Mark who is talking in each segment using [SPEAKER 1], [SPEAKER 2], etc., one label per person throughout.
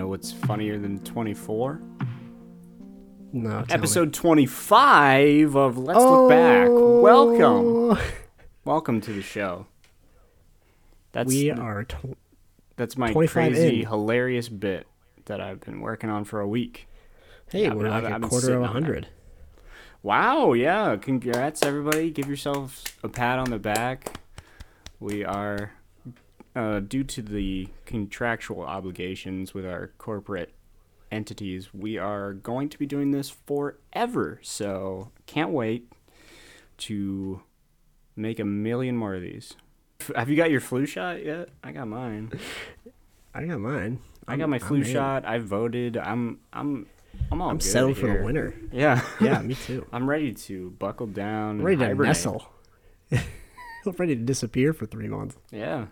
[SPEAKER 1] know what's funnier than 24?
[SPEAKER 2] No. tell me.
[SPEAKER 1] Episode 25 of Let's Look Back. Oh. Welcome.
[SPEAKER 2] Oh.
[SPEAKER 1] Welcome to the show. That's
[SPEAKER 2] We are. Tw-
[SPEAKER 1] that's my crazy
[SPEAKER 2] in.
[SPEAKER 1] hilarious bit that I've been working on for a week.
[SPEAKER 2] hey,
[SPEAKER 1] Yeah,
[SPEAKER 2] we're like
[SPEAKER 1] I've-
[SPEAKER 2] a
[SPEAKER 1] I've
[SPEAKER 2] quarter of a hundred.
[SPEAKER 1] Wow, yeah. Congrats, everybody. Give yourselves a pat on the back. We are, uh, due to the contractual obligations with our corporate entities, we are going to be doing this forever. So, can't wait to make a million more of these. Have you got your flu shot yet? I got mine.
[SPEAKER 2] I got mine.
[SPEAKER 1] I got my
[SPEAKER 2] I'm
[SPEAKER 1] flu
[SPEAKER 2] in.
[SPEAKER 1] shot. I voted. I'm I'm I'm all
[SPEAKER 2] I'm settled for the
[SPEAKER 1] here.
[SPEAKER 2] winter.
[SPEAKER 1] Yeah.
[SPEAKER 2] Yeah, me too.
[SPEAKER 1] I'm ready to buckle down.
[SPEAKER 2] I'm ready to
[SPEAKER 1] hibernate.
[SPEAKER 2] nestle. I'm ready to disappear for three months.
[SPEAKER 1] Yeah.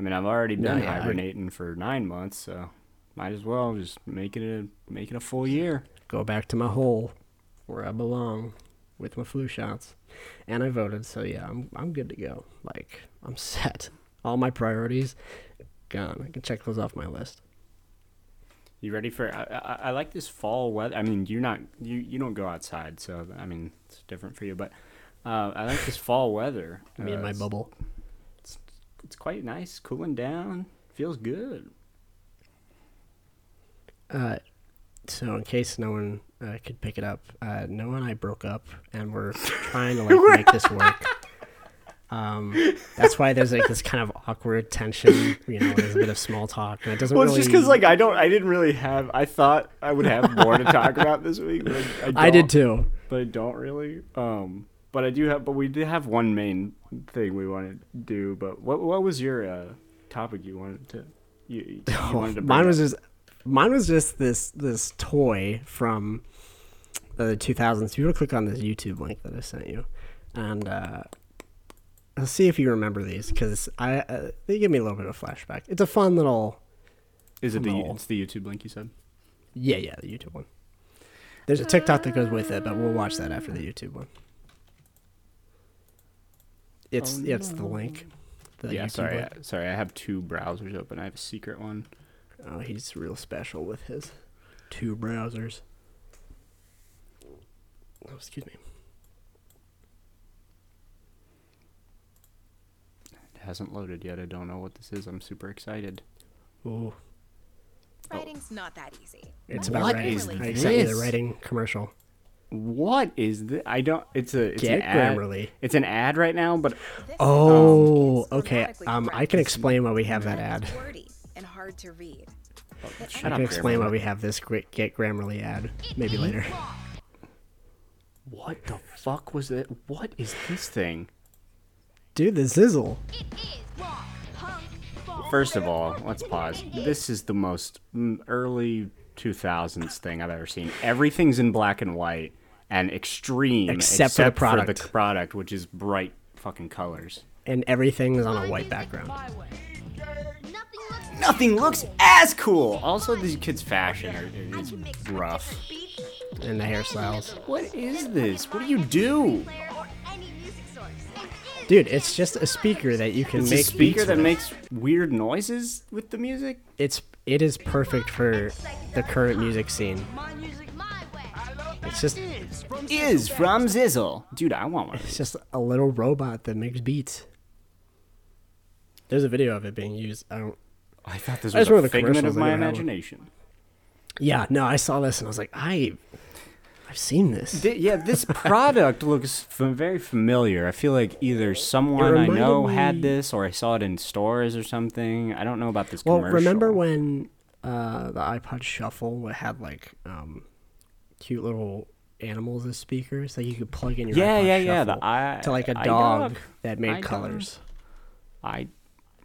[SPEAKER 1] I mean, I've already
[SPEAKER 2] No,
[SPEAKER 1] been
[SPEAKER 2] yeah, I-
[SPEAKER 1] hibernating for nine months, so might as well just make it a make it a full year.
[SPEAKER 2] Go back to my hole where I belong with my flu shots. And I voted, so yeah, I'm I'm good to go. Like I'm set. All my priorities gone. I can check those off my list.
[SPEAKER 1] You ready for? I, I, I like this fall weather. I mean, you're not you you don't go outside, so I mean it's different for you. But uh, I like this fall weather.
[SPEAKER 2] Me and
[SPEAKER 1] Uh,
[SPEAKER 2] my bubble.
[SPEAKER 1] It's quite nice, cooling down. Feels good.
[SPEAKER 2] Uh, so in case no one uh, could pick it up, uh, Noah and I broke up, and we're trying to like make this work. Um, that's why there's like this kind of awkward tension. You know, there's a bit of small talk, and it doesn't
[SPEAKER 1] Well,
[SPEAKER 2] really.
[SPEAKER 1] it's just because like I don't, I didn't really have. I thought I would have more to talk about this week. But I,
[SPEAKER 2] I did too.
[SPEAKER 1] but I don't really. Um, but I do have. But we did have one main thing we wanted to do. But what what was your uh, topic you wanted to? You, you wanted to. bring
[SPEAKER 2] mine was
[SPEAKER 1] up?
[SPEAKER 2] just mine was just this this toy from the 2000s. You want to click on this YouTube link that I sent you, and uh, let's see if you remember these because I uh, they give me a little bit of flashback. It's a fun little
[SPEAKER 1] Is it the?
[SPEAKER 2] no.
[SPEAKER 1] It's the YouTube link you said.
[SPEAKER 2] yeah yeah the YouTube one. There's a TikTok that goes with it, but we'll watch that after the YouTube one. It's
[SPEAKER 1] Oh,
[SPEAKER 2] it's the link. The
[SPEAKER 1] yeah.
[SPEAKER 2] YouTube
[SPEAKER 1] Sorry.
[SPEAKER 2] link.
[SPEAKER 1] I, sorry. I have two browsers open. I have a secret one.
[SPEAKER 2] Oh, he's real special with his two browsers. Oh, excuse me.
[SPEAKER 1] It hasn't loaded yet. I don't know what this is. I'm super excited.
[SPEAKER 2] Ooh,
[SPEAKER 3] Writing's not that easy.
[SPEAKER 2] it's
[SPEAKER 1] What
[SPEAKER 2] about writing.
[SPEAKER 1] is
[SPEAKER 2] I sent you the writing commercial.
[SPEAKER 1] What is this? I don't. It's a. It's
[SPEAKER 2] Get
[SPEAKER 1] an ad.
[SPEAKER 2] Grammarly.
[SPEAKER 1] It's an ad right now, but
[SPEAKER 2] Oh,
[SPEAKER 3] is
[SPEAKER 2] okay. Um, I can explain why we have that ad.
[SPEAKER 3] it's wordy and hard to read.
[SPEAKER 1] shut
[SPEAKER 2] I
[SPEAKER 1] up.
[SPEAKER 2] can explain
[SPEAKER 1] Grammarly.
[SPEAKER 2] why we have this Get Grammarly ad. Maybe later.
[SPEAKER 1] What the fuck was that? What is this thing?
[SPEAKER 2] Dude, the Zizzle.
[SPEAKER 1] First of all, let's pause. This is the most mm, early 2000s thing I've ever seen. Everything's in black and white and extreme,
[SPEAKER 2] Except for the product.
[SPEAKER 1] product, which is bright fucking colors.
[SPEAKER 2] And everything is on a white background.
[SPEAKER 1] Nothing looks as cool. Also, these kids' fashion are, is rough.
[SPEAKER 2] And the hairstyles.
[SPEAKER 1] What is this? What do you do?
[SPEAKER 2] Dude, it's just a speaker that you can
[SPEAKER 1] It's
[SPEAKER 2] make
[SPEAKER 1] a speaker
[SPEAKER 2] beats
[SPEAKER 1] that
[SPEAKER 2] with.
[SPEAKER 1] makes weird noises with the music.
[SPEAKER 2] it's it is perfect for the current music scene. It's just
[SPEAKER 1] Is from Zizzle, dude. I want one.
[SPEAKER 2] it's just a little robot that makes beats. There's a video of it being used. I don't.
[SPEAKER 1] I thought this was a
[SPEAKER 2] the
[SPEAKER 1] figment of my imagination.
[SPEAKER 2] Yeah, no, I saw this and I was like, I, I've seen this.
[SPEAKER 1] Th- yeah, this product looks f- very familiar. I feel like either someone I know
[SPEAKER 2] me-
[SPEAKER 1] had this, or I saw it in stores or something. I don't know about this
[SPEAKER 2] Well,
[SPEAKER 1] commercial.
[SPEAKER 2] remember when uh, the iPod Shuffle had like um, cute little animals as speakers that you could plug in your
[SPEAKER 1] Yeah,
[SPEAKER 2] iPod
[SPEAKER 1] yeah, yeah. The i
[SPEAKER 2] to like a
[SPEAKER 1] iDog?
[SPEAKER 2] dog that made
[SPEAKER 1] iDog?
[SPEAKER 2] colors.
[SPEAKER 1] I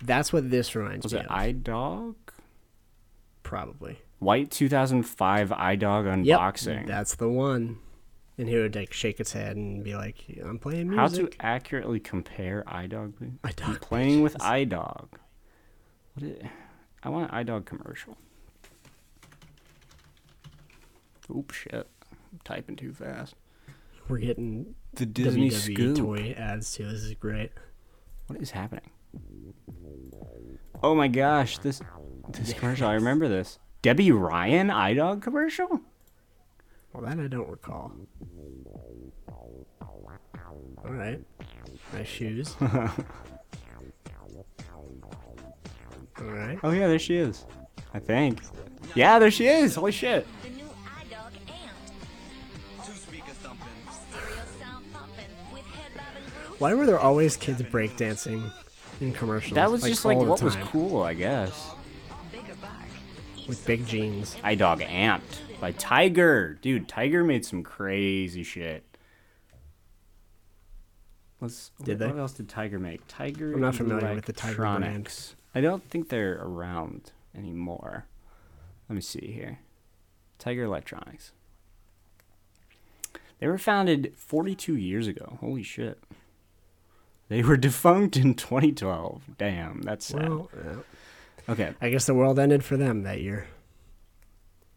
[SPEAKER 2] That's what this reminds
[SPEAKER 1] was
[SPEAKER 2] me
[SPEAKER 1] it
[SPEAKER 2] of.
[SPEAKER 1] iDog?
[SPEAKER 2] Probably.
[SPEAKER 1] White 2005 iDog
[SPEAKER 2] Yep,
[SPEAKER 1] unboxing.
[SPEAKER 2] that's the one. And he would like shake its head and be like, "I'm playing music."
[SPEAKER 1] How to accurately compare iDog? please?
[SPEAKER 2] iDog
[SPEAKER 1] I'm playing with
[SPEAKER 2] pages.
[SPEAKER 1] iDog. What i- I want an iDog commercial. Oop shit. I'm typing too fast.
[SPEAKER 2] We're getting
[SPEAKER 1] The Disney
[SPEAKER 2] WWE
[SPEAKER 1] Scoop.
[SPEAKER 2] toy ads too. This is great.
[SPEAKER 1] What is happening? Oh my gosh, this this commercial. I remember this. Debby Ryan iDog commercial?
[SPEAKER 2] Well, that I don't recall. All right. Nice shoes. All right.
[SPEAKER 1] Oh yeah, there she is. I think. Yeah, there she is. Holy shit.
[SPEAKER 2] Why were there always kids breakdancing in commercials?
[SPEAKER 1] That was just like what was cool, I guess.
[SPEAKER 2] With big jeans.
[SPEAKER 1] iDog Amped by Tiger. Dude, Tiger made some crazy shit. Let's.
[SPEAKER 2] Did
[SPEAKER 1] what
[SPEAKER 2] they?
[SPEAKER 1] else did Tiger make? Tiger.
[SPEAKER 2] I'm not familiar with the Tiger brand.
[SPEAKER 1] Electronics. I don't think they're around anymore. Let me see here. Tiger Electronics. They were founded 42 years ago. Holy shit. They were defunct in 2012. Damn, that's sad.
[SPEAKER 2] Well, yeah.
[SPEAKER 1] okay.
[SPEAKER 2] I guess the world ended for them that year.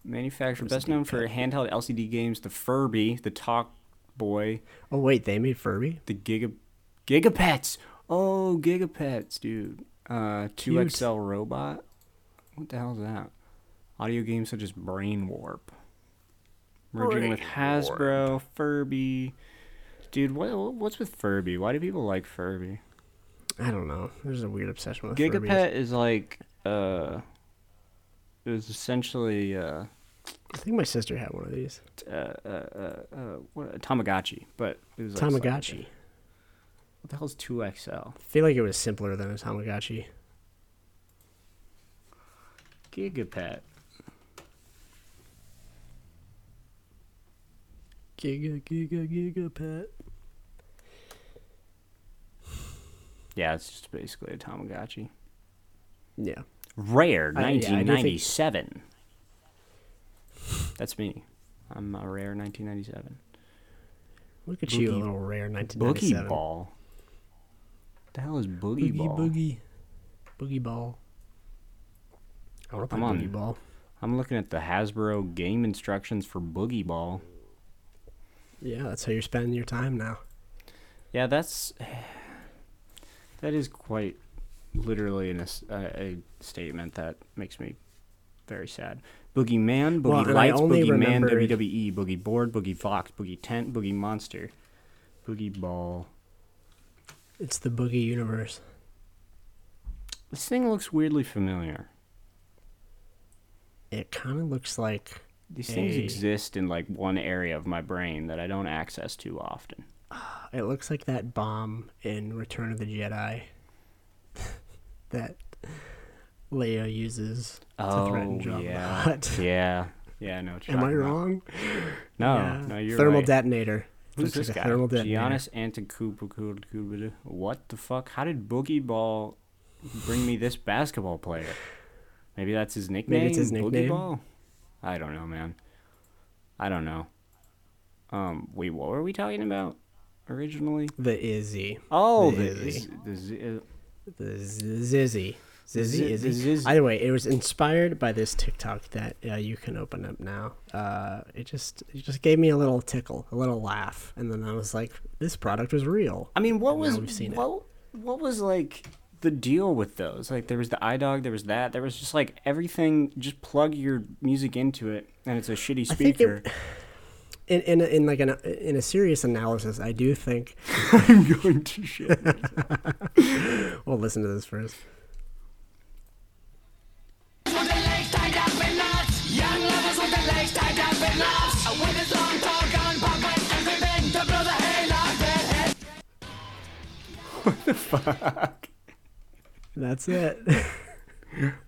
[SPEAKER 1] Manufacturer best known for
[SPEAKER 2] cut?
[SPEAKER 1] handheld LCD games, the Furby, the Talk Boy,
[SPEAKER 2] Oh wait, they made Furby.
[SPEAKER 1] the Giga Gigapets. Oh, Gigapets, dude. Uh, 2XL robot. What the hell is that? Audio games such as Brain Warp. Merging with
[SPEAKER 2] Brain
[SPEAKER 1] Hasbro, Furby. Dude, what what's with Furby? Why do people like Furby?
[SPEAKER 2] I don't know. There's a weird obsession with
[SPEAKER 1] Gigapet
[SPEAKER 2] Furbies.
[SPEAKER 1] is like uh it was essentially uh
[SPEAKER 2] I think my sister had one of these.
[SPEAKER 1] uh, uh, uh, uh, what, a Tamagotchi, but it was like
[SPEAKER 2] Tamagotchi.
[SPEAKER 1] What the hell's two XL?
[SPEAKER 2] I feel like it was simpler than a Tamagotchi.
[SPEAKER 1] Gigapet.
[SPEAKER 2] Giga, giga, giga pet.
[SPEAKER 1] Yeah, it's just basically a Tamagotchi.
[SPEAKER 2] Yeah.
[SPEAKER 1] Rare,
[SPEAKER 2] I- yeah, I do think-
[SPEAKER 1] 1997. That's me. I'm a rare 1997.
[SPEAKER 2] Look at you, a
[SPEAKER 1] Boogie-
[SPEAKER 2] little rare 1997.
[SPEAKER 1] Boogie
[SPEAKER 2] 1997.
[SPEAKER 1] ball. What the hell is boogie,
[SPEAKER 2] Boogie,
[SPEAKER 1] ball?
[SPEAKER 2] boogie. Boogie ball. I want to play
[SPEAKER 1] Come on.
[SPEAKER 2] boogie ball.
[SPEAKER 1] I'm looking at the Hasbro game instructions for boogie ball.
[SPEAKER 2] Yeah, that's how you're spending your time now.
[SPEAKER 1] Yeah, that's that is quite literally an, a, a statement that makes me very sad. Boogie Man, Boogie
[SPEAKER 2] Well,
[SPEAKER 1] Lights, Boogie Man, WWE, Boogie Board, Boogie Fox, Boogie Tent, Boogie Monster, Boogie Ball.
[SPEAKER 2] It's the boogie universe.
[SPEAKER 1] This thing looks weirdly familiar.
[SPEAKER 2] It kind of looks like
[SPEAKER 1] These things exist in like one area of my brain that I don't access too often.
[SPEAKER 2] it looks like that bomb in Return of the Jedi that Leia uses to oh, threaten
[SPEAKER 1] Oh
[SPEAKER 2] Jabba.
[SPEAKER 1] yeah,
[SPEAKER 2] the Hutt.
[SPEAKER 1] yeah, yeah. No,
[SPEAKER 2] Am I wrong?
[SPEAKER 1] No,
[SPEAKER 2] Yeah.
[SPEAKER 1] no, you're
[SPEAKER 2] thermal
[SPEAKER 1] right.
[SPEAKER 2] detonator.
[SPEAKER 1] Who's this
[SPEAKER 2] like
[SPEAKER 1] guy?
[SPEAKER 2] thermal detonator.
[SPEAKER 1] Giannis Antetokounmpo. What the fuck? How did Boogie Ball bring me this basketball player? Maybe that's his nickname.
[SPEAKER 2] Maybe It's his
[SPEAKER 1] Boogie
[SPEAKER 2] nickname?
[SPEAKER 1] Ball. I don't know, man. I don't know. Um, wait, what were we talking about originally?
[SPEAKER 2] The Izzy.
[SPEAKER 1] Oh,
[SPEAKER 2] The
[SPEAKER 1] the,
[SPEAKER 2] Izzy.
[SPEAKER 1] the, Z-
[SPEAKER 2] The Z- Zizzy. Zizzy,
[SPEAKER 1] Zi-
[SPEAKER 2] Izzy.
[SPEAKER 1] the Zizzy.
[SPEAKER 2] Either way, it was inspired by this TikTok that uh, you can open up now. Uh, it just it just gave me a little tickle, a little laugh, and then I was like, "This product was real."
[SPEAKER 1] I mean, what
[SPEAKER 2] And
[SPEAKER 1] was
[SPEAKER 2] now we've seen it.
[SPEAKER 1] what what was like the deal with those? Like there was the iDog, there was that, there was just like everything. Just plug your music into it, and it's a shitty speaker.
[SPEAKER 2] it, in in a, in like an in a serious analysis, I do think.
[SPEAKER 1] I'm going to shit.
[SPEAKER 2] Well, listen to this first. That's it.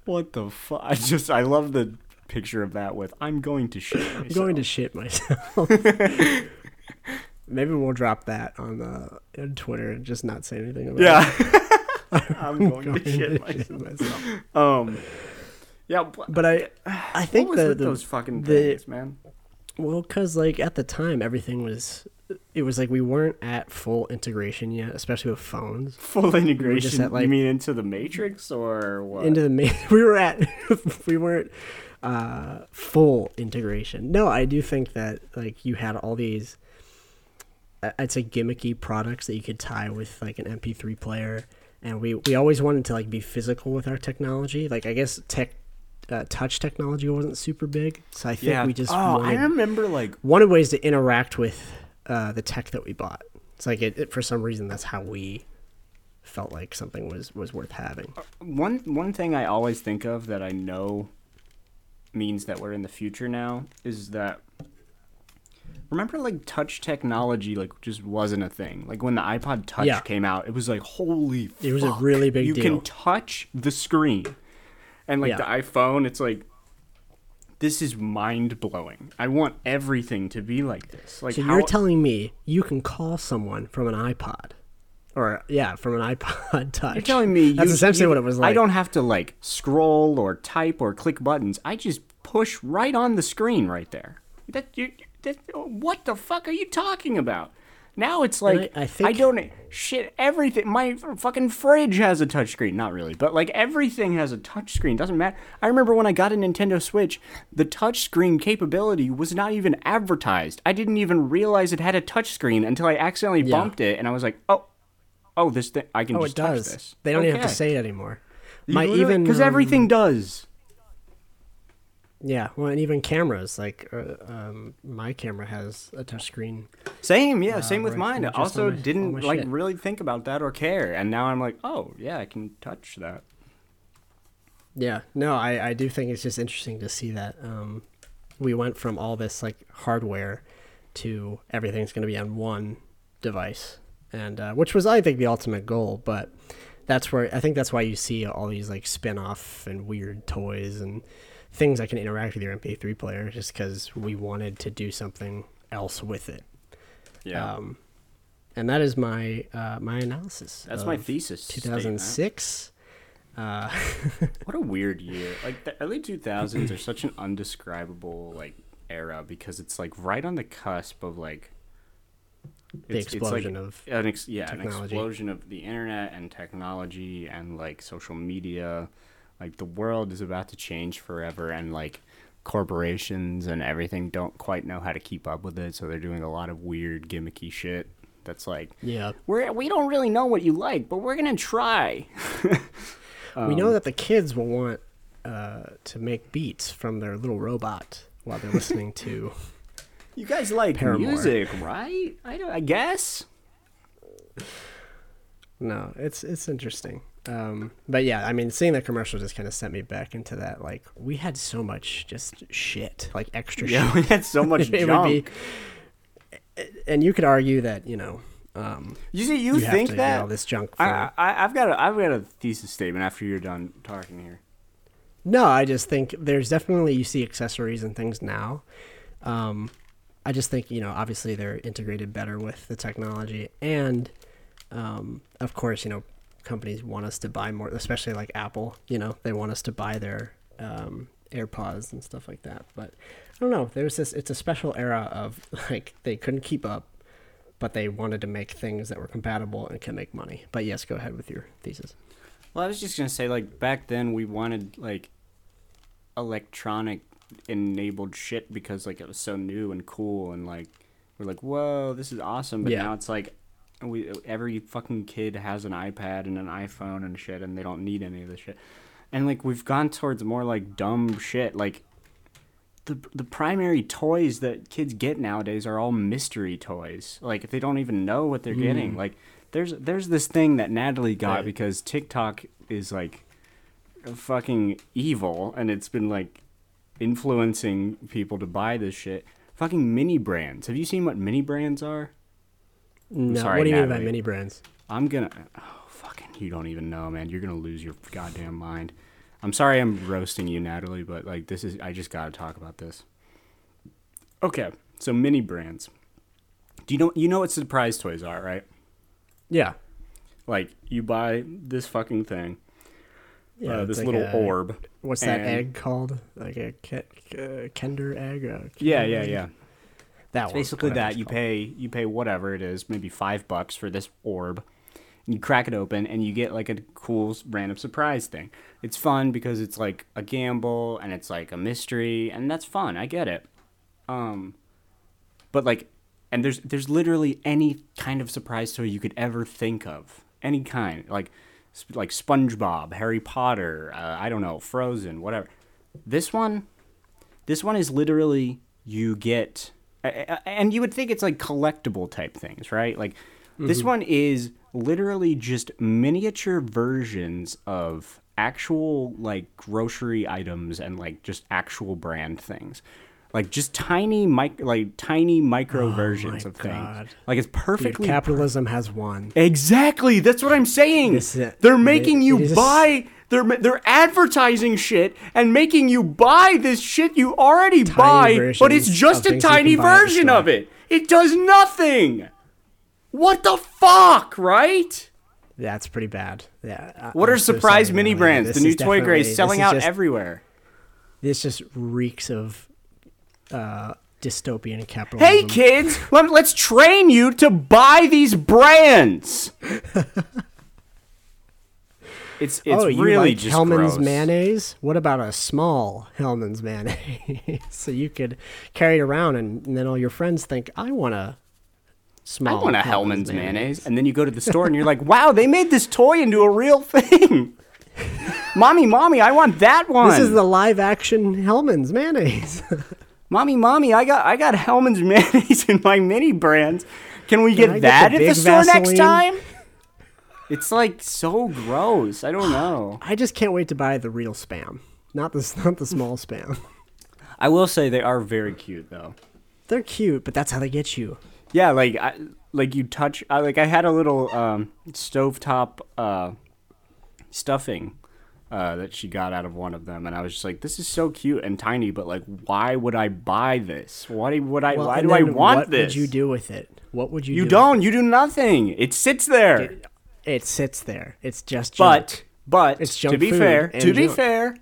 [SPEAKER 1] What the fuck? I just I love the picture of that with I'm going to shit.
[SPEAKER 2] I'm going to shit myself. Maybe we'll drop that on the on Twitter and just not say anything about it.
[SPEAKER 1] Yeah. I'm going,
[SPEAKER 2] Going
[SPEAKER 1] to shit myself.
[SPEAKER 2] myself.
[SPEAKER 1] Um. Yeah. But
[SPEAKER 2] But I, I think the, the
[SPEAKER 1] those fucking
[SPEAKER 2] the-
[SPEAKER 1] things, man?
[SPEAKER 2] Well, cause like at the time everything was, it was like we weren't at full integration yet, especially with phones.
[SPEAKER 1] Full integration.
[SPEAKER 2] at, like-
[SPEAKER 1] you mean into the Matrix or what?
[SPEAKER 2] Into the we were at, we weren't uh, full integration. No, I do think that like you had all these, I'd say gimmicky products that you could tie with like an MP3 player, and we we always wanted to like be physical with our technology. Like I guess tech uh, touch technology wasn't super big, so I think
[SPEAKER 1] yeah.
[SPEAKER 2] we just
[SPEAKER 1] oh, I remember like one
[SPEAKER 2] wanted ways to interact with uh, the tech that we bought. It's like it, it for some reason that's how we felt like something was was worth having.
[SPEAKER 1] one one thing I always think of that I know means that we're in the future now is that remember like touch technology like just wasn't a thing. Like when the iPod Touch
[SPEAKER 2] Yeah.
[SPEAKER 1] came out, it was like holy
[SPEAKER 2] It was a really big
[SPEAKER 1] You
[SPEAKER 2] deal.
[SPEAKER 1] can touch the screen. And like
[SPEAKER 2] Yeah.
[SPEAKER 1] the iPhone, it's like this is mind blowing. I want everything to be like this. Like
[SPEAKER 2] So
[SPEAKER 1] how,
[SPEAKER 2] you're telling me you can call someone from an iPod, or yeah, from an iPod Touch?
[SPEAKER 1] You're telling me
[SPEAKER 2] that's
[SPEAKER 1] you-
[SPEAKER 2] essentially
[SPEAKER 1] you-
[SPEAKER 2] what it was like.
[SPEAKER 1] I don't have to like scroll or type or click buttons. I just push right on the screen right there. That you that what the fuck are you talking about? Now it's like
[SPEAKER 2] I- I
[SPEAKER 1] I, don't shit everything. My fucking fridge has a touchscreen. Not really, but like everything has a touchscreen. Doesn't matter. I remember when I got a Nintendo Switch, the touchscreen capability was not even advertised. I didn't even realize it had a touchscreen until I accidentally
[SPEAKER 2] Yeah.
[SPEAKER 1] bumped it, and I was like, oh, oh, this thing. I can
[SPEAKER 2] Oh,
[SPEAKER 1] just
[SPEAKER 2] it
[SPEAKER 1] touch
[SPEAKER 2] does.
[SPEAKER 1] this.
[SPEAKER 2] They don't even have to say it anymore. My even
[SPEAKER 1] because
[SPEAKER 2] um,
[SPEAKER 1] everything does.
[SPEAKER 2] Yeah, well, and even cameras like uh, um, my camera has a touchscreen.
[SPEAKER 1] Same, yeah, same with mine. I also
[SPEAKER 2] my-
[SPEAKER 1] didn't like
[SPEAKER 2] shit.
[SPEAKER 1] really think about that or care, and now I'm like, oh yeah, I can touch that.
[SPEAKER 2] Yeah, no, I, I do think it's just interesting to see that um, we went from all this like hardware to everything's going to be on one device, and uh, which was I think the ultimate goal. But that's where I think that's why you see all these like spin off and weird toys and things I can interact with your MP3 player, just because we wanted to do something else with it.
[SPEAKER 1] Yeah,
[SPEAKER 2] Um, and that is my uh, my analysis.
[SPEAKER 1] that's my thesis.
[SPEAKER 2] 2006. Uh,
[SPEAKER 1] What a weird year. Like the early 2000s are such an undescribable like era because it's like right on the cusp of like
[SPEAKER 2] The
[SPEAKER 1] it's- it's, like
[SPEAKER 2] explosion of
[SPEAKER 1] an ex- yeah, an explosion of the internet and technology and like social media. Like the world is about to change forever and like corporations and everything don't quite know how to keep up with it, so they're doing a lot of weird gimmicky shit that's like
[SPEAKER 2] yeah.
[SPEAKER 1] we're we don't really know what you like, but we're gonna try.
[SPEAKER 2] we
[SPEAKER 1] Um,
[SPEAKER 2] know that the kids will want uh, to make beats from their little robot while they're listening to.
[SPEAKER 1] You guys like
[SPEAKER 2] Paramore.
[SPEAKER 1] music, right? I don't, I guess.
[SPEAKER 2] No, it's it's interesting. Um, but yeah, I mean, seeing that commercial just kind of sent me back into that. Like, we had so much just shit, like extra
[SPEAKER 1] Yeah,
[SPEAKER 2] shit.
[SPEAKER 1] we had so much
[SPEAKER 2] It
[SPEAKER 1] junk.
[SPEAKER 2] be- and you could argue that you know, um,
[SPEAKER 1] you see, you,
[SPEAKER 2] you,
[SPEAKER 1] think that?
[SPEAKER 2] all this junk. For,
[SPEAKER 1] I, I, I've got a, I've got a thesis statement after you're done talking here.
[SPEAKER 2] No, I just think there's definitely you see accessories and things now. Um, I just think you know obviously they're integrated better with the technology, and um, of course you know companies want us to buy more, especially like Apple. You know they want us to buy their um, AirPods and stuff like that. But I don't know. There's this. It's a special era of like they couldn't keep up, but they wanted to make things that were compatible and can make money. But yes, go ahead with your thesis.
[SPEAKER 1] Well, I was just gonna say, like back then, we wanted like electronic enabled shit because like it was so new and cool, and like we're like, whoa, this is awesome. But
[SPEAKER 2] Yeah.
[SPEAKER 1] now it's like we every fucking kid has an iPad and an iPhone and shit, and they don't need any of this shit. And like we've gone towards more like dumb shit, like. The, the primary toys that kids get nowadays are all mystery toys. Like they don't even know what they're getting. Mm. Like there's there's this thing that Natalie got
[SPEAKER 2] Right.
[SPEAKER 1] because TikTok is like fucking evil and it's been like influencing people to buy this shit. Fucking mini brands. Have you seen what mini brands are?
[SPEAKER 2] No,
[SPEAKER 1] sorry,
[SPEAKER 2] what do you mean by mini brands?
[SPEAKER 1] I'm gonna oh fucking you don't even know, man. You're gonna lose your goddamn mind. I'm sorry I'm roasting you, Natalie, but like this is I just gotta talk about this. Okay, so mini brands. Do you know you know what surprise toys are, right?
[SPEAKER 2] Yeah.
[SPEAKER 1] Like you buy this fucking thing,
[SPEAKER 2] Yeah,
[SPEAKER 1] uh, this
[SPEAKER 2] like
[SPEAKER 1] little
[SPEAKER 2] a-
[SPEAKER 1] orb.
[SPEAKER 2] What's that egg called? Like a ke- uh, Kinder egg? Uh,
[SPEAKER 1] Yeah, yeah,
[SPEAKER 2] egg?
[SPEAKER 1] yeah.
[SPEAKER 2] That
[SPEAKER 1] It's basically that you pay you pay whatever it is, maybe five bucks for this orb. And you crack it open and you get like a cool random surprise thing. It's fun because it's like a gamble and it's like a mystery and that's fun. I get it. Um, but like, and there's there's literally any kind of surprise toy you could ever think of, any kind, like like SpongeBob, Harry Potter, uh, I don't know, Frozen, whatever. This one, this one is literally you get, and you would think it's like collectible type things, right? Like this mm-hmm. one is literally just miniature versions of actual like grocery items and like just actual brand things. Like just tiny mic like tiny micro oh versions of
[SPEAKER 2] God.
[SPEAKER 1] things. Like it's
[SPEAKER 2] Dude,
[SPEAKER 1] perfectly
[SPEAKER 2] capitalism has won.
[SPEAKER 1] Exactly. That's what I'm saying.
[SPEAKER 2] Is
[SPEAKER 1] they're
[SPEAKER 2] It-
[SPEAKER 1] making you
[SPEAKER 2] it is-
[SPEAKER 1] buy. They're they're advertising shit and making you buy this shit you already buy, but it's just a tiny
[SPEAKER 2] can buy at the
[SPEAKER 1] version of it. It does nothing. What the fuck, right?
[SPEAKER 2] That's pretty bad. Yeah.
[SPEAKER 1] What
[SPEAKER 2] I'm
[SPEAKER 1] are
[SPEAKER 2] so
[SPEAKER 1] surprise mini brands? The new toy gray is selling out
[SPEAKER 2] just,
[SPEAKER 1] everywhere.
[SPEAKER 2] This just reeks of uh, dystopian capitalism.
[SPEAKER 1] Hey kids, let, let's train you to buy these brands. It's it's
[SPEAKER 2] oh, you
[SPEAKER 1] really
[SPEAKER 2] like
[SPEAKER 1] just
[SPEAKER 2] Hellmann's
[SPEAKER 1] gross.
[SPEAKER 2] mayonnaise? What about a small Hellmann's mayonnaise? so you could carry it around, and, and then all your friends think, "I want a small."
[SPEAKER 1] I want a Hellmann's mayonnaise. And then you go to the store and you're like, wow, they made this toy into a real thing. mommy, mommy, I want that one.
[SPEAKER 2] This is the live-action Hellmann's mayonnaise.
[SPEAKER 1] mommy, mommy, I got I got Hellmann's mayonnaise in my mini brands. Can we
[SPEAKER 2] Can
[SPEAKER 1] get
[SPEAKER 2] I get
[SPEAKER 1] that
[SPEAKER 2] the
[SPEAKER 1] at the store next time? It's like so gross. I don't know.
[SPEAKER 2] I just can't wait to buy the real spam, not the not the small spam.
[SPEAKER 1] I will say they are very cute though.
[SPEAKER 2] They're cute, but that's how they get you.
[SPEAKER 1] Yeah, like I, like you touch. I, like I had a little um, stovetop uh, stuffing uh, that she got out of one of them, and I was just like, "This is so cute and tiny, but like, why would I buy this? Why would I?
[SPEAKER 2] Well,
[SPEAKER 1] why do I want
[SPEAKER 2] what
[SPEAKER 1] this?
[SPEAKER 2] What would you do with it? What would you?
[SPEAKER 1] You
[SPEAKER 2] do?
[SPEAKER 1] don't. You do nothing. It sits there.
[SPEAKER 2] It sits there. It's just.
[SPEAKER 1] but
[SPEAKER 2] junk.
[SPEAKER 1] but
[SPEAKER 2] It's
[SPEAKER 1] to be fair, to be fair,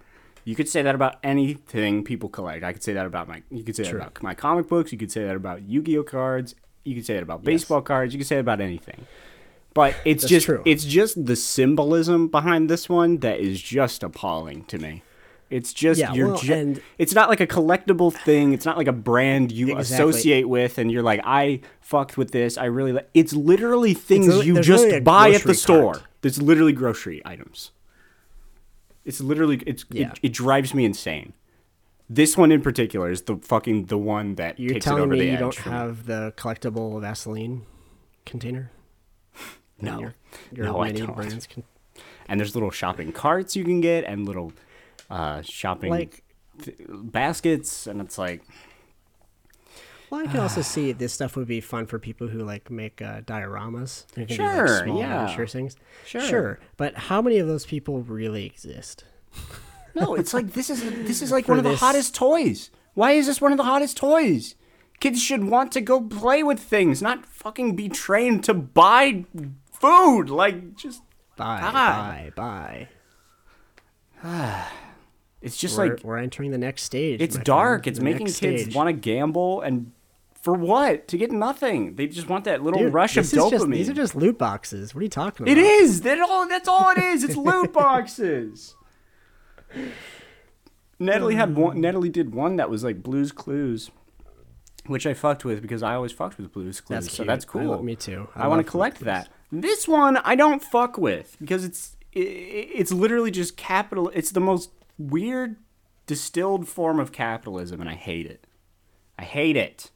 [SPEAKER 1] you could say that about anything people collect. I could say that about my. You could say
[SPEAKER 2] True.
[SPEAKER 1] that about my comic books. You could say that about Yu-Gi-Oh cards. You could say that about baseball cards. You could say that about anything. But it's just
[SPEAKER 2] true.
[SPEAKER 1] it's just the symbolism behind this one that is just appalling to me. It's just
[SPEAKER 2] Yeah,
[SPEAKER 1] you're
[SPEAKER 2] well,
[SPEAKER 1] ju-
[SPEAKER 2] and-
[SPEAKER 1] it's not like a collectible thing. It's not like a brand you
[SPEAKER 2] Exactly.
[SPEAKER 1] associate with and you're like I fucked with this. I really li-. it's literally things
[SPEAKER 2] literally-
[SPEAKER 1] you just buy at the store.
[SPEAKER 2] cart.
[SPEAKER 1] There's literally grocery items. It's literally it's
[SPEAKER 2] Yeah.
[SPEAKER 1] it, it drives me insane. This one in particular is the fucking the one that
[SPEAKER 2] You're
[SPEAKER 1] takes it
[SPEAKER 2] telling
[SPEAKER 1] over
[SPEAKER 2] me
[SPEAKER 1] the
[SPEAKER 2] you don't have the collectible Vaseline container?
[SPEAKER 1] No.
[SPEAKER 2] Your, your
[SPEAKER 1] No, I don't.
[SPEAKER 2] brands con-
[SPEAKER 1] and there's little shopping carts you can get and little uh, shopping
[SPEAKER 2] Like-
[SPEAKER 1] th- baskets and it's like
[SPEAKER 2] Well, I can also see this stuff would be fun for people who like make uh, dioramas. Can do,
[SPEAKER 1] Sure,
[SPEAKER 2] like, small
[SPEAKER 1] yeah.
[SPEAKER 2] miniature things.
[SPEAKER 1] Sure.
[SPEAKER 2] sure. But how many of those people really exist?
[SPEAKER 1] no it's like this is this is like
[SPEAKER 2] For
[SPEAKER 1] one of the hottest toys why is this one of the hottest toys kids should want to go play with things not fucking be trained to buy food like just
[SPEAKER 2] Buy,
[SPEAKER 1] God.
[SPEAKER 2] buy, buy.
[SPEAKER 1] it's just
[SPEAKER 2] We're,
[SPEAKER 1] like
[SPEAKER 2] we're entering the next stage.
[SPEAKER 1] it's dark
[SPEAKER 2] friend,
[SPEAKER 1] it's
[SPEAKER 2] the
[SPEAKER 1] making kids
[SPEAKER 2] stage.
[SPEAKER 1] want to gamble and for what to get nothing they just want that little
[SPEAKER 2] Dude,
[SPEAKER 1] rush of dopamine
[SPEAKER 2] just- these are just loot boxes. What are you talking about?
[SPEAKER 1] It is. That all. That's all it is. It's loot boxes. Natalie had one. Um. Natalie did one that was like Blue's Clues, which I fucked with because I always fucked with Blue's Clues.
[SPEAKER 2] That's
[SPEAKER 1] so that's cool.
[SPEAKER 2] love- me too. I
[SPEAKER 1] I, want to collect that. This one I don't fuck with because it's it's literally just capital. It's the most weird distilled form of capitalism, and I hate it. I hate it.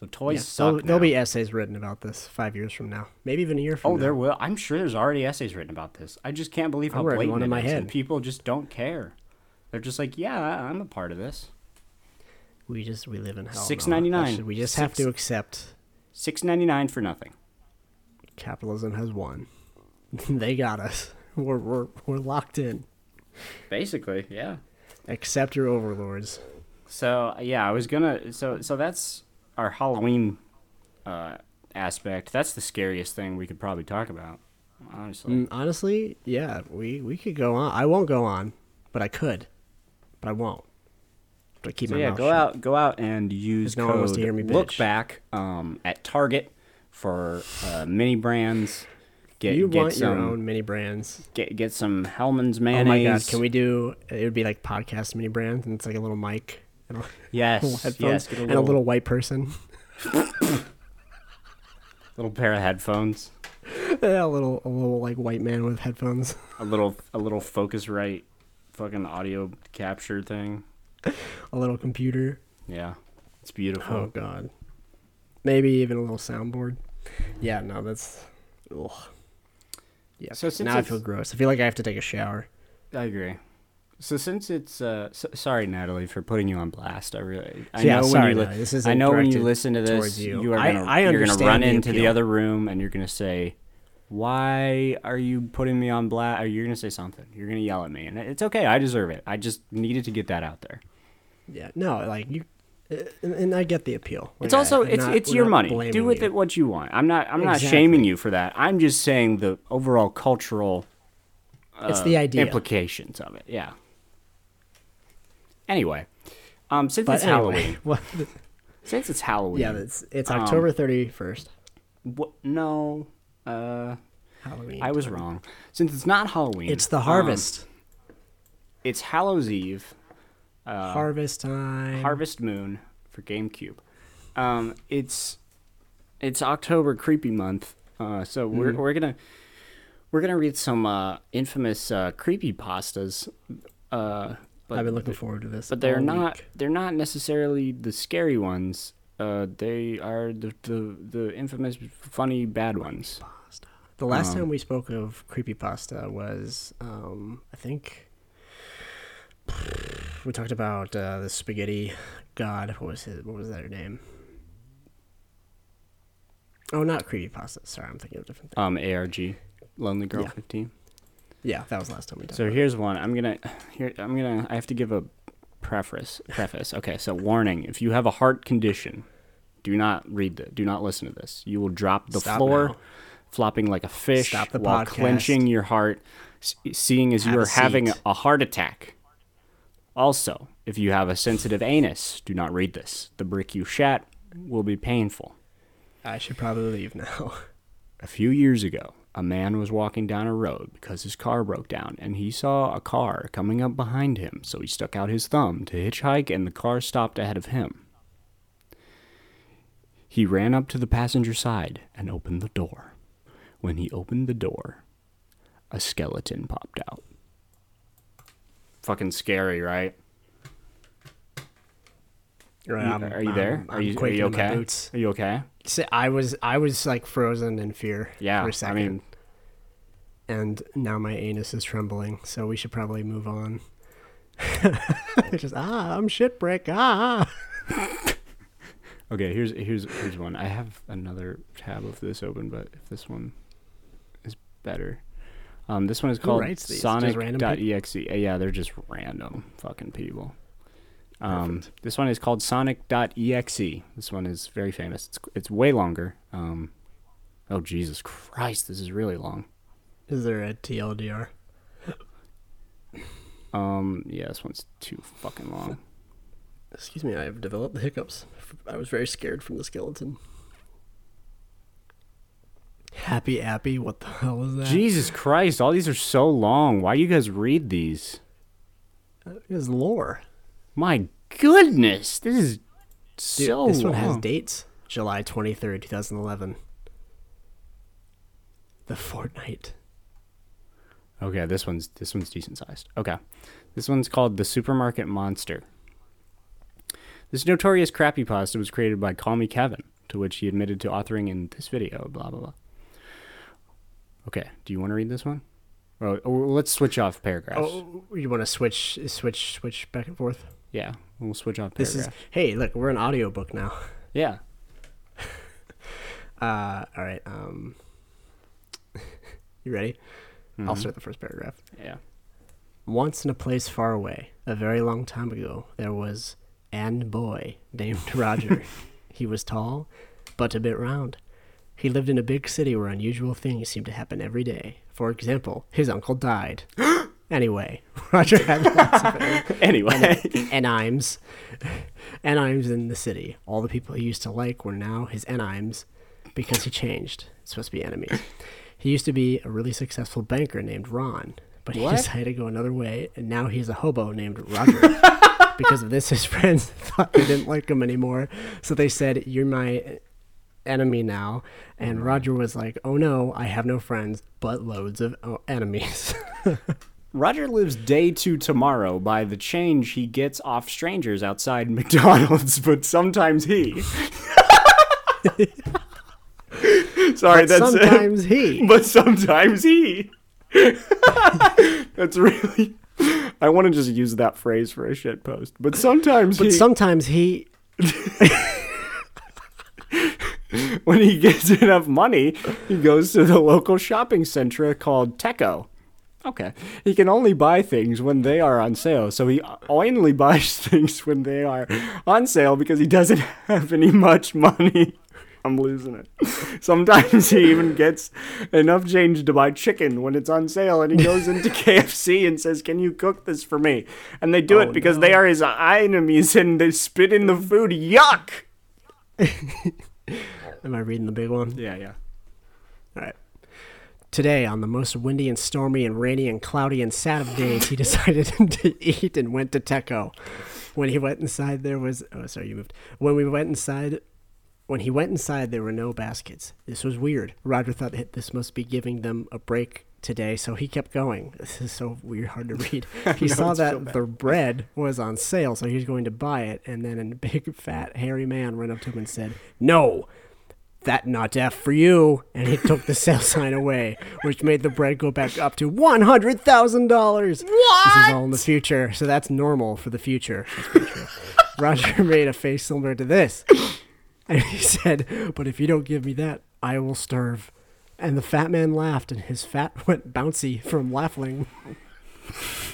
[SPEAKER 1] So toys
[SPEAKER 2] Yeah,
[SPEAKER 1] suck.
[SPEAKER 2] there'll, there'll be essays written about this five years from now, maybe even a year from
[SPEAKER 1] Oh,
[SPEAKER 2] now.
[SPEAKER 1] there will. I'm sure there's already essays written about this. I just can't believe how
[SPEAKER 2] I'm
[SPEAKER 1] blatant
[SPEAKER 2] one in
[SPEAKER 1] it
[SPEAKER 2] my
[SPEAKER 1] is, and
[SPEAKER 2] head.
[SPEAKER 1] people just don't care. They're just like, yeah, I'm a part of this.
[SPEAKER 2] We just we live in hell. Six
[SPEAKER 1] ninety
[SPEAKER 2] nine. We just have to accept
[SPEAKER 1] Six ninety nine for nothing.
[SPEAKER 2] capitalism has won. they got us. We're we're we're locked in.
[SPEAKER 1] Basically, yeah.
[SPEAKER 2] Accept your overlords.
[SPEAKER 1] So yeah, I was gonna. So so that's our Halloween uh, aspect. That's the scariest thing we could probably talk about. Honestly,
[SPEAKER 2] Mm, honestly, yeah, we we could go on. I won't go on, but I could, but I won't. But I keep
[SPEAKER 1] so
[SPEAKER 2] my
[SPEAKER 1] yeah,
[SPEAKER 2] mouth
[SPEAKER 1] go
[SPEAKER 2] shut.
[SPEAKER 1] out, go out and use
[SPEAKER 2] no one wants to
[SPEAKER 1] code
[SPEAKER 2] hear me
[SPEAKER 1] look
[SPEAKER 2] bitch.
[SPEAKER 1] back um, at Target for uh, mini brands. Get
[SPEAKER 2] You
[SPEAKER 1] get
[SPEAKER 2] want
[SPEAKER 1] some
[SPEAKER 2] your own mini brands.
[SPEAKER 1] get get some
[SPEAKER 2] Hellmann's
[SPEAKER 1] mayonnaise.
[SPEAKER 2] Oh my god, can we do? It would be like podcast mini brands, and it's like a little mic and a little
[SPEAKER 1] Yes,
[SPEAKER 2] headphones
[SPEAKER 1] yes. A
[SPEAKER 2] and
[SPEAKER 1] little,
[SPEAKER 2] a little white person.
[SPEAKER 1] little pair of headphones.
[SPEAKER 2] yeah, a little a little like white man with headphones.
[SPEAKER 1] A little a little Focusrite fucking audio capture thing.
[SPEAKER 2] A little computer.
[SPEAKER 1] Yeah, it's beautiful.
[SPEAKER 2] Oh god. Maybe even a little soundboard. Yeah, no, that's. Ugh. Yeah.
[SPEAKER 1] So since
[SPEAKER 2] now I feel gross. I feel like I have to take a shower.
[SPEAKER 1] I agree. So since it's uh, s sorry Natalie for putting you on blast. I really I
[SPEAKER 2] Yeah,
[SPEAKER 1] know
[SPEAKER 2] sorry,
[SPEAKER 1] when you li-
[SPEAKER 2] Natalie, this isn't
[SPEAKER 1] know when you listen to this,
[SPEAKER 2] towards you.
[SPEAKER 1] are
[SPEAKER 2] I-
[SPEAKER 1] gonna
[SPEAKER 2] I
[SPEAKER 1] you're gonna run
[SPEAKER 2] the
[SPEAKER 1] into the other room and you're gonna say, "Why are you putting me on blast?" Or you're gonna say something. You're gonna yell at me, and it's okay. I deserve it. I just needed to get that out there.
[SPEAKER 2] Yeah. No, like you. And, I get the appeal.
[SPEAKER 1] It's also it's
[SPEAKER 2] not-
[SPEAKER 1] it's your money. Do with
[SPEAKER 2] you.
[SPEAKER 1] it what you want. I'm not I'm not shaming you for that. I'm just saying the overall cultural
[SPEAKER 2] It's
[SPEAKER 1] uh,
[SPEAKER 2] the idea.
[SPEAKER 1] implications of it. Yeah. Anyway, um, since
[SPEAKER 2] But
[SPEAKER 1] it's
[SPEAKER 2] anyway,
[SPEAKER 1] Halloween,
[SPEAKER 2] what-
[SPEAKER 1] since it's Halloween,
[SPEAKER 2] yeah, it's it's
[SPEAKER 1] Um,
[SPEAKER 2] October thirty first.
[SPEAKER 1] What? No, uh,
[SPEAKER 2] Halloween.
[SPEAKER 1] I was wrong. Since it's not Halloween,
[SPEAKER 2] It's the
[SPEAKER 1] um,
[SPEAKER 2] harvest.
[SPEAKER 1] it's Hallows Eve, uh,
[SPEAKER 2] harvest time.
[SPEAKER 1] Harvest Moon for GameCube. Um, it's it's October creepy month, uh, so we're
[SPEAKER 2] Mm-hmm.
[SPEAKER 1] we're gonna we're gonna read some uh, infamous uh, creepy pastas. Uh, but
[SPEAKER 2] I've been looking forward to this.
[SPEAKER 1] but they're not
[SPEAKER 2] week.
[SPEAKER 1] they're not necessarily the scary ones. Uh, they are the, the the infamous funny bad ones.
[SPEAKER 2] The last
[SPEAKER 1] um,
[SPEAKER 2] time we spoke of creepy pasta was, um, I think, we talked about uh, the spaghetti god. What was his? What was their name? Oh, not creepypasta. Sorry, I'm thinking of a different thing.
[SPEAKER 1] Um, ARG, Lonely Girl
[SPEAKER 2] Yeah.
[SPEAKER 1] fifteen.
[SPEAKER 2] Yeah, that was the last time we talked.
[SPEAKER 1] So here's one. I'm gonna here. I'm gonna. I have to give a preface. Preface. Okay. So warning: if you have a heart condition, do not read the. Do not listen to this. You will drop the
[SPEAKER 2] Stop
[SPEAKER 1] floor,
[SPEAKER 2] now.
[SPEAKER 1] flopping like a fish
[SPEAKER 2] Stop the
[SPEAKER 1] while
[SPEAKER 2] podcast.
[SPEAKER 1] clenching your heart, seeing as
[SPEAKER 2] Have
[SPEAKER 1] you are having a heart attack. Also, if you have a sensitive anus, do not read this. The brick you shat will be painful.
[SPEAKER 2] I should probably leave now.
[SPEAKER 1] A few years ago, a man was walking down a road because his car broke down and he saw a car coming up behind him, so he stuck out his thumb to hitchhike and the car stopped ahead of him. He ran up to the passenger side and opened the door. When he opened the door, a skeleton popped out. Fucking scary, right?
[SPEAKER 2] Right,
[SPEAKER 1] You-
[SPEAKER 2] I'm-
[SPEAKER 1] are you
[SPEAKER 2] I'm-
[SPEAKER 1] there? are
[SPEAKER 2] I'm
[SPEAKER 1] you are you okay? Are you okay?
[SPEAKER 2] I was I was like frozen in fear
[SPEAKER 1] Yeah.
[SPEAKER 2] for a
[SPEAKER 1] I
[SPEAKER 2] second,
[SPEAKER 1] mean,
[SPEAKER 2] and now my anus is trembling. So we should probably move on. Just ah, I'm shitbrick. Ah.
[SPEAKER 1] Okay, here's here's here's one. I have another tab of this open, but if this one is better. Um, this one is called
[SPEAKER 2] writes these? Just random
[SPEAKER 1] Sonic.exe. Uh, yeah, they're just random fucking people. Um, this one is called Sonic.exe. This one is very famous. It's it's way longer. Um, oh Jesus Christ, this is really long.
[SPEAKER 2] Is there a TLDR?
[SPEAKER 1] Um, yeah, this one's too fucking long.
[SPEAKER 2] Excuse me, I have developed the hiccups. I was very scared from the skeleton. Happy Appy, what the hell is that?
[SPEAKER 1] Jesus Christ, all these are so long. Why do you guys read these?
[SPEAKER 2] It's lore.
[SPEAKER 1] My goodness, this is
[SPEAKER 2] Dude,
[SPEAKER 1] so
[SPEAKER 2] this one has dates. July 23rd, 2011. The Fortnite.
[SPEAKER 1] Okay, this one's this one's decent sized. Okay, this one's called the Supermarket Monster. This notorious crappy pasta was created by Call Me Kevin, to which he admitted to authoring in this video. Blah blah blah. Okay, do you want to read this one? Or, or let's switch off paragraphs.
[SPEAKER 2] Oh, you want to switch switch switch back and forth?
[SPEAKER 1] Yeah, we'll switch off
[SPEAKER 2] This
[SPEAKER 1] paragraphs.
[SPEAKER 2] is Hey, look, we're an audiobook now.
[SPEAKER 1] Yeah.
[SPEAKER 2] Uh all right. Um You ready?
[SPEAKER 1] Mm-hmm.
[SPEAKER 2] I'll start the first paragraph.
[SPEAKER 1] Yeah.
[SPEAKER 2] Once in a place far away, a very long time ago, there was an boy named Roger. he was tall, but a bit round. He lived in a big city where unusual things seemed to happen every day. For example, his uncle died. anyway, Roger had lots of
[SPEAKER 1] Anyway.
[SPEAKER 2] enimes. enimes in the city. All the people he used to like were now his enimes because he changed. It's supposed to be enemies. He used to be a really successful banker named Ron, but he
[SPEAKER 1] What?
[SPEAKER 2] decided to go another way, and now he's a hobo named Roger. because of this, his friends thought they didn't like him anymore, so they said, "You're my enemy now." And mm-hmm. Roger was like, "Oh no, I have no friends, but loads of oh, enemies."
[SPEAKER 1] Roger lives day to tomorrow by the change he gets off strangers outside McDonald's, but sometimes he. Sorry,
[SPEAKER 2] But
[SPEAKER 1] that's
[SPEAKER 2] sometimes he.
[SPEAKER 1] but sometimes he. that's really. I want to just use that phrase for a shit post, but sometimes
[SPEAKER 2] But
[SPEAKER 1] he.
[SPEAKER 2] sometimes he.
[SPEAKER 1] when he gets enough money, he goes to the local shopping center called Teco. Okay. He can only buy things when they are on sale, so he only buys things when they are on sale because he doesn't have any much money. I'm losing it. Sometimes he even gets enough change to buy chicken when it's on sale, and he goes into KFC and says, "Can you cook this for me?" And they do
[SPEAKER 2] Oh,
[SPEAKER 1] it because they are his enemies, and they spit in the food. Yuck!
[SPEAKER 2] Am I reading the big one?
[SPEAKER 1] Yeah, yeah.
[SPEAKER 2] All right. Today, on the most windy and stormy and rainy and cloudy and sad of days, he decided to eat and went to Teco. When he went inside, there was. Oh, sorry, you moved. When we went inside. When he went inside, there were no baskets. This was weird. Roger thought that this must be giving them a break today, so he kept going. This is so weird, hard to read. He saw that the bread was on sale, so he was going to buy it, and then a big, fat, hairy man ran up to him and said, No, that not F for you. And he took the sale sign away, which made the bread go back up to $100,000. This is all in the future, so that's normal for the future. That's pretty true. Roger made a face similar to this. And he said, But if you don't give me that, I will starve. And the fat man laughed, and his fat went bouncy from laughing.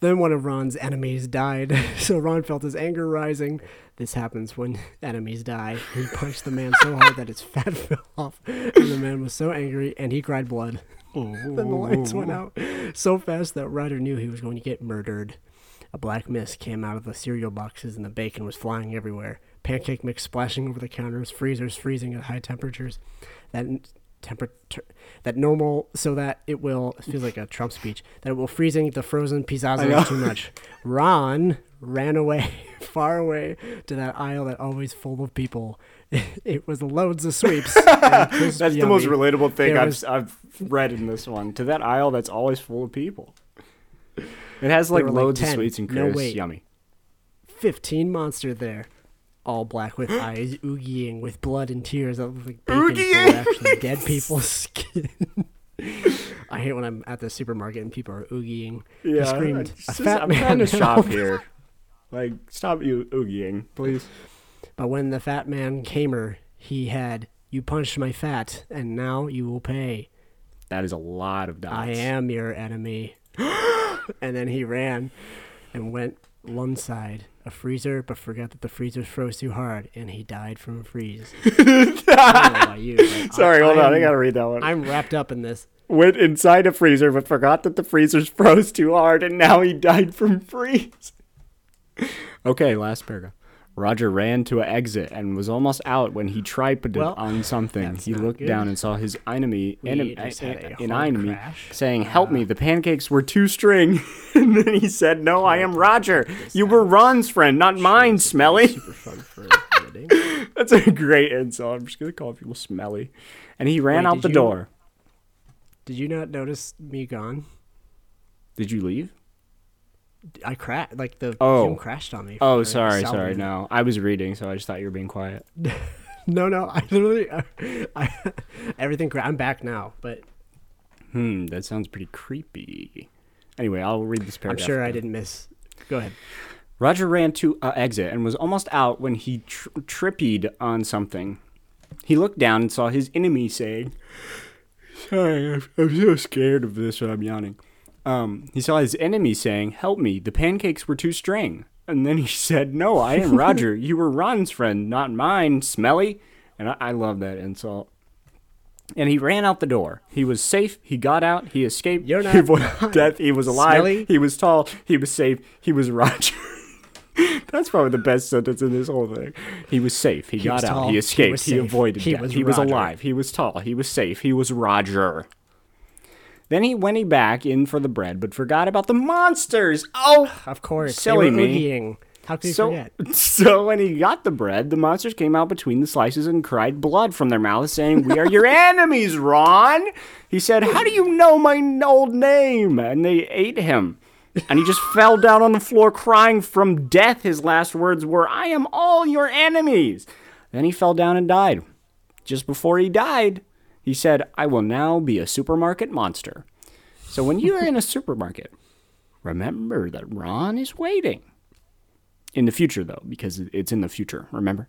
[SPEAKER 2] Then one of Ron's enemies died, so Ron felt his anger rising. This happens when enemies die. He punched the man so hard that his fat fell off, and the man was so angry and he cried blood. then the lights went out so fast that Ryder knew he was going to get murdered. A black mist came out of the cereal boxes and the bacon was flying everywhere. Pancake mix splashing over the counters, freezers freezing at high temperatures. That temperature that normal so that it will it feels like a Trump speech that it will freezing the frozen
[SPEAKER 1] know.
[SPEAKER 2] too much. Ron ran away far away to that aisle that always full of people. It was loads of sweeps.
[SPEAKER 1] That's the most relatable thing I've,
[SPEAKER 2] was-
[SPEAKER 1] I've read in this one. To that aisle that's always full of people. It has like
[SPEAKER 2] were like
[SPEAKER 1] loads of sweets and
[SPEAKER 2] No,
[SPEAKER 1] crisps.
[SPEAKER 2] wait.
[SPEAKER 1] Yummy.
[SPEAKER 2] 15 monster there. All black with eyes oogieing with blood and tears look like bacon full of actually dead people's skin. I hate when I'm at the supermarket and people are oogieing.
[SPEAKER 1] Yeah,
[SPEAKER 2] he screamed,
[SPEAKER 1] it's
[SPEAKER 2] a
[SPEAKER 1] just-
[SPEAKER 2] fat
[SPEAKER 1] I'm
[SPEAKER 2] man.
[SPEAKER 1] trying to shop here. Like, stop you oogieing, please.
[SPEAKER 2] But when the fat man came her, he had, You punched my fat, and now you will pay.
[SPEAKER 1] That is a lot of dots.
[SPEAKER 2] I am your enemy. and then he ran and went one side, a freezer, but forgot that the freezer froze too hard, and he died from a freeze. I don't know about you,
[SPEAKER 1] Sorry, hold on. I
[SPEAKER 2] I'm-
[SPEAKER 1] gotta read that one.
[SPEAKER 2] I'm wrapped up in this.
[SPEAKER 1] Went inside a freezer, but forgot that the freezers froze too hard, and now he died from freeze. okay, last paragraph. Roger ran to an exit and was almost out when he tripped
[SPEAKER 2] Well,
[SPEAKER 1] on something. He looked
[SPEAKER 2] good.
[SPEAKER 1] down and saw his enemy,
[SPEAKER 2] We
[SPEAKER 1] enemy,
[SPEAKER 2] just a
[SPEAKER 1] an enemy
[SPEAKER 2] crash. Uh,
[SPEAKER 1] saying, "Help me! The pancakes were too string." and then he said, "No, I am Roger. You were Ron's friend, not mine, Smelly."
[SPEAKER 2] Super fun for editing.
[SPEAKER 1] That's a great insult. I'm just gonna call people Smelly. And he ran
[SPEAKER 2] Wait,
[SPEAKER 1] out the
[SPEAKER 2] you-
[SPEAKER 1] door.
[SPEAKER 2] Did you not notice me gone?
[SPEAKER 1] Did you leave?
[SPEAKER 2] I crashed. Like the
[SPEAKER 1] Oh.
[SPEAKER 2] Zoom crashed on me.
[SPEAKER 1] Oh, sorry, sorry. No, I was reading, so I just thought you were being quiet.
[SPEAKER 2] No, no. I literally, I, I, everything. cra- I'm back now, but
[SPEAKER 1] Hmm, that sounds pretty creepy. Anyway, I'll read this paragraph.
[SPEAKER 2] I'm sure I didn't miss. Go ahead.
[SPEAKER 1] Roger ran to uh, exit and was almost out when he tr- trippied on something. He looked down and saw his enemy saying, Sorry, I'm, I'm so scared of this I'm yawning. Um, he saw his enemy saying, Help me, the pancakes were too string. And then he said, No, I am Roger. you were Ron's friend, not mine, smelly. And I, I love that insult. And he ran out the door. He was safe. He got out. He escaped.
[SPEAKER 2] You're
[SPEAKER 1] he
[SPEAKER 2] not
[SPEAKER 1] avoided death. He was alive.
[SPEAKER 2] Smelly?
[SPEAKER 1] He was tall. He was safe. He was Roger. That's probably the best sentence in this whole thing. He was safe. He,
[SPEAKER 2] He
[SPEAKER 1] got out.
[SPEAKER 2] tall.
[SPEAKER 1] He
[SPEAKER 2] He
[SPEAKER 1] escaped.
[SPEAKER 2] was
[SPEAKER 1] He, avoided
[SPEAKER 2] He
[SPEAKER 1] death.
[SPEAKER 2] was
[SPEAKER 1] he was alive. He was tall. He was safe. He was Roger. Then he went back in for the bread, but forgot about the monsters. Oh,
[SPEAKER 2] Of course,
[SPEAKER 1] Silly me.
[SPEAKER 2] oogieing. How could you
[SPEAKER 1] So,
[SPEAKER 2] forget?
[SPEAKER 1] so when he got the bread, the monsters came out between the slices and cried blood from their mouths, saying, "We are your enemies, Ron." He said, "How do you know my old name?" And they ate him. And he just fell down on the floor crying from death. His last words were, "I am all your enemies." Then he fell down and died. Just before he died, he said, "I will now be a supermarket monster." So when you are in a supermarket, remember that Ron is waiting. In the future, though, because it's in the future. Remember?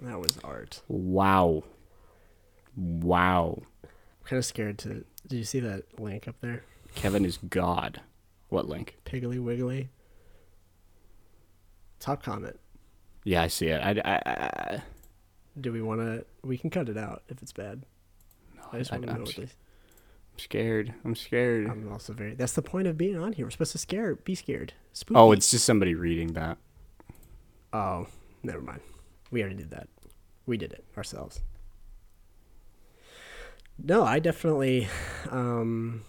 [SPEAKER 2] That was art.
[SPEAKER 1] Wow. Wow.
[SPEAKER 2] I'm kind of scared to. Did you see that link up there?
[SPEAKER 1] Kevin is God. What link?
[SPEAKER 2] Piggly Wiggly. Top comment.
[SPEAKER 1] Yeah, I see it. I, I, I,
[SPEAKER 2] Do we want to? We can cut it out if it's bad. I just want to know what this.
[SPEAKER 1] I'm scared. I'm scared.
[SPEAKER 2] I'm also very. That's the point of being on here. We're supposed to scare, be scared. Spooky.
[SPEAKER 1] oh, it's just somebody reading that.
[SPEAKER 2] Oh, never mind. We already did that. We did it ourselves. No, I definitely, um,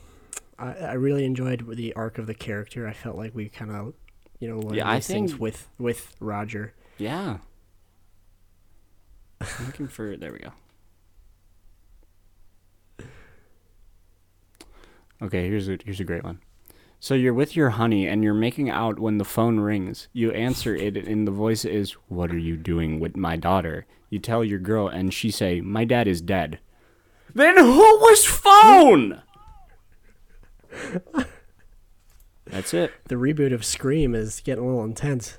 [SPEAKER 2] I, I really enjoyed the arc of the character. I felt like we kind of, you know, learned
[SPEAKER 1] Yeah,
[SPEAKER 2] these things
[SPEAKER 1] think-
[SPEAKER 2] with with Roger.
[SPEAKER 1] Yeah. I'm looking for. There we go. Okay, here's a here's a great one. So you're with your honey and you're making out when the phone rings. You answer it and the voice is, "What are you doing with my daughter?" You tell your girl and she say, "My dad is dead." Then who was phone? That's it.
[SPEAKER 2] The reboot of Scream is getting a little intense.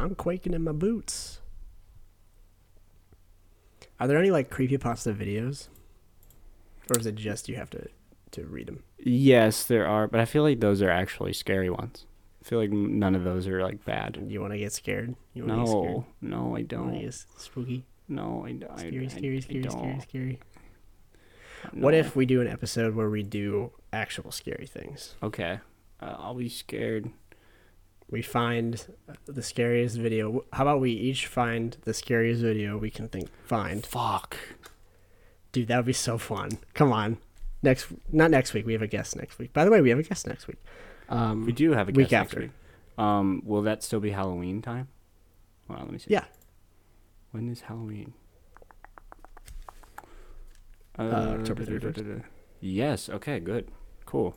[SPEAKER 2] I'm quaking in my boots. Are there any like creepypasta videos? Or is it just you have to to read them?
[SPEAKER 1] Yes, there are, but I feel like those are actually scary ones. I feel like none of those are like bad.
[SPEAKER 2] You want to get scared? You wanna get scared?
[SPEAKER 1] No, no, I don't.
[SPEAKER 2] get spooky?
[SPEAKER 1] No, I, I
[SPEAKER 2] Scary,
[SPEAKER 1] I,
[SPEAKER 2] scary,
[SPEAKER 1] I
[SPEAKER 2] scary, scary,
[SPEAKER 1] don't.
[SPEAKER 2] scary. What if we do an episode where we do actual scary things?
[SPEAKER 1] Okay, uh, I'll be scared.
[SPEAKER 2] We find uh, the scariest video. How about we each find the scariest video we can think find?
[SPEAKER 1] Fuck.
[SPEAKER 2] Dude, that would be so fun. Come on. Next not next week. We have a guest next week. By the way, we have a guest next week. Um
[SPEAKER 1] We do have a
[SPEAKER 2] Week
[SPEAKER 1] guest next
[SPEAKER 2] after.
[SPEAKER 1] week. Um, will that still be Halloween time? On, let me see.
[SPEAKER 2] Yeah.
[SPEAKER 1] When is Halloween? Uh,
[SPEAKER 2] October 31st.
[SPEAKER 1] da- da. Yes. Okay. Good. Cool.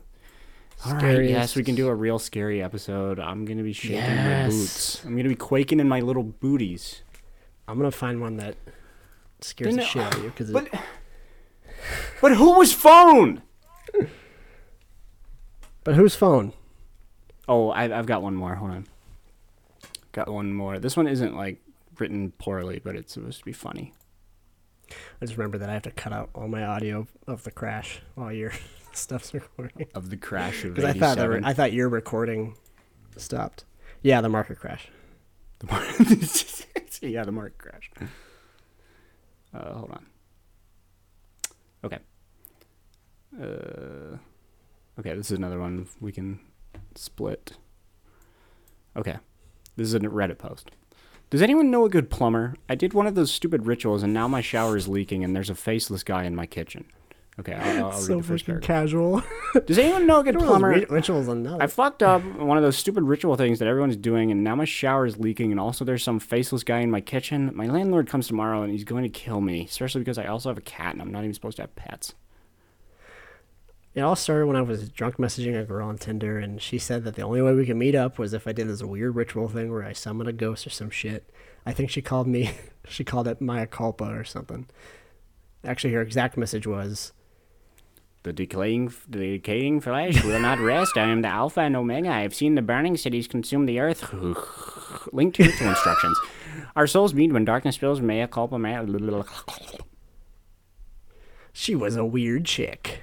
[SPEAKER 1] All right. Yes, we can do a real scary episode. I'm gonna be shaking my boots. I'm gonna be quaking in my little booties.
[SPEAKER 2] I'm gonna find one that scares the
[SPEAKER 1] Then-
[SPEAKER 2] shit out of you because
[SPEAKER 1] But, but who was phone?
[SPEAKER 2] but whose phone?
[SPEAKER 1] Oh, I, I've got one more. Hold on. Got one more. This one isn't like written poorly, but it's supposed to be funny.
[SPEAKER 2] I just remember that I have to cut out all my audio of the crash while your stuff's recording.
[SPEAKER 1] Of the crash of
[SPEAKER 2] Because I thought the re-
[SPEAKER 1] 87.
[SPEAKER 2] I thought your recording stopped. Yeah, the market crash.
[SPEAKER 1] The mar- yeah, the market crash. Uh, hold on. Okay. Uh, okay, this is another one we can split. Okay. This is a Reddit post. Does anyone know a good plumber? I did one of those stupid rituals and now my shower is leaking and there's a faceless guy in my kitchen. Okay, I'll, I'll read
[SPEAKER 2] so freaking casual.
[SPEAKER 1] Does anyone know a good
[SPEAKER 2] One of those
[SPEAKER 1] plumber?
[SPEAKER 2] ri- rituals on
[SPEAKER 1] I fucked up one of those stupid ritual things that everyone's doing, and now my shower is leaking, and also there's some faceless guy in my kitchen. My landlord comes tomorrow, and he's going to kill me, especially because I also have a cat, and I'm not even supposed to have pets.
[SPEAKER 2] It all started when I was drunk messaging a girl on Tinder, and she said that the only way we could meet up was if I did this weird ritual thing where I summoned a ghost or some shit. I think she called me, she called it Maya culpa or something. Actually, her exact message was,
[SPEAKER 1] The decaying, the decaying flesh will not rest. I am the Alpha and Omega. I have seen the burning cities consume the earth. Link to ritual instructions. Our souls meet when darkness fills. Mea culpa. Mea.
[SPEAKER 2] she was a weird chick.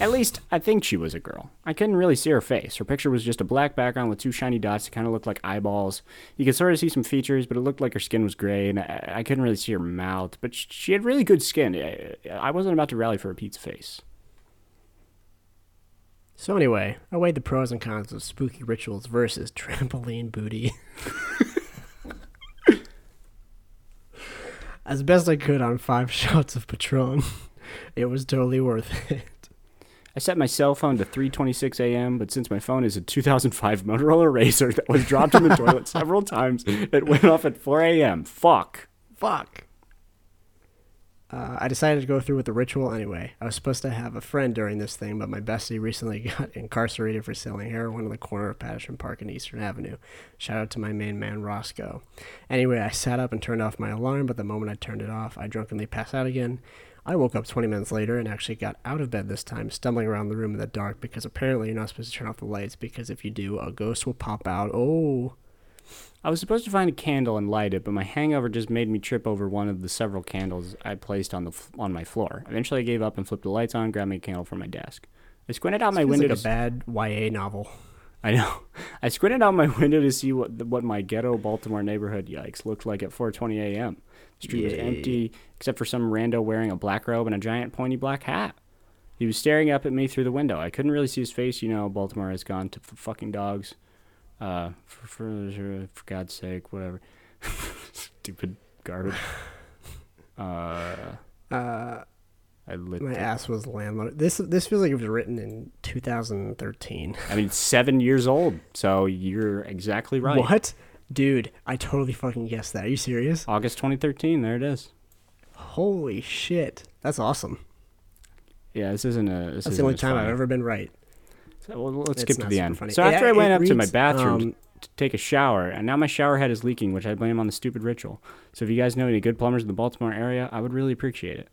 [SPEAKER 1] At least, I think she was a girl. I couldn't really see her face. Her picture was just a black background with two shiny dots that kind of looked like eyeballs. You could sort of see some features, but it looked like her skin was gray, and I, I couldn't really see her mouth. But she had really good skin. I, I wasn't about to rally for a pizza face.
[SPEAKER 2] So anyway, I weighed the pros and cons of spooky rituals versus trampoline booty. As best I could on five shots of Patron, it was totally worth it.
[SPEAKER 1] I set my cell phone to 3:26 a.m., but since my phone is a 2005 Motorola Razr that was dropped in the toilet several times, it went off at 4 a.m. Fuck.
[SPEAKER 2] Fuck. Uh, I decided to go through with the ritual anyway. I was supposed to have a friend during this thing, but my bestie recently got incarcerated for selling heroin on the corner of Patterson Park and Eastern Avenue. Shout out to my main man, Roscoe. Anyway, I sat up and turned off my alarm, but the moment I turned it off, I drunkenly passed out again. I woke up 20 minutes later and actually got out of bed this time, stumbling around the room in the dark because apparently you're not supposed to turn off the lights because if you do, a ghost will pop out. Oh,
[SPEAKER 1] I was supposed to find a candle and light it, but my hangover just made me trip over one of the several candles I placed on the f- on my floor. Eventually, I gave up and flipped the lights on, grabbed a candle from my desk. I squinted out my window
[SPEAKER 2] like
[SPEAKER 1] to
[SPEAKER 2] a bad YA novel.
[SPEAKER 1] I know. I squinted out my window to see what what my ghetto Baltimore neighborhood yikes looked like at 4:20 a.m. Street was empty except for some rando wearing a black robe and a giant pointy black hat. He was staring up at me through the window. I couldn't really see his face. You know, Baltimore has gone to f- fucking dogs. Uh, for, for for God's sake, whatever. Stupid garbage. Uh,
[SPEAKER 2] Uh,
[SPEAKER 1] I lit.
[SPEAKER 2] my ass was landlord. This this feels like it was written in 2013.
[SPEAKER 1] I mean, seven years old, so you're exactly right.
[SPEAKER 2] What? Dude, I totally fucking guessed that. Are you serious?
[SPEAKER 1] August 2013. There it is.
[SPEAKER 2] Holy shit. That's awesome.
[SPEAKER 1] Yeah, this isn't a. This
[SPEAKER 2] That's the
[SPEAKER 1] isn't
[SPEAKER 2] only
[SPEAKER 1] as
[SPEAKER 2] time I've ever been right.
[SPEAKER 1] So, well, let's skip to the end.
[SPEAKER 2] funny.
[SPEAKER 1] So
[SPEAKER 2] It-
[SPEAKER 1] after I went up to my bathroom
[SPEAKER 2] um,
[SPEAKER 1] to take a shower, and now my shower head is leaking, which I blame on the stupid ritual. So if you guys know any good plumbers in the Baltimore area, I would really appreciate it.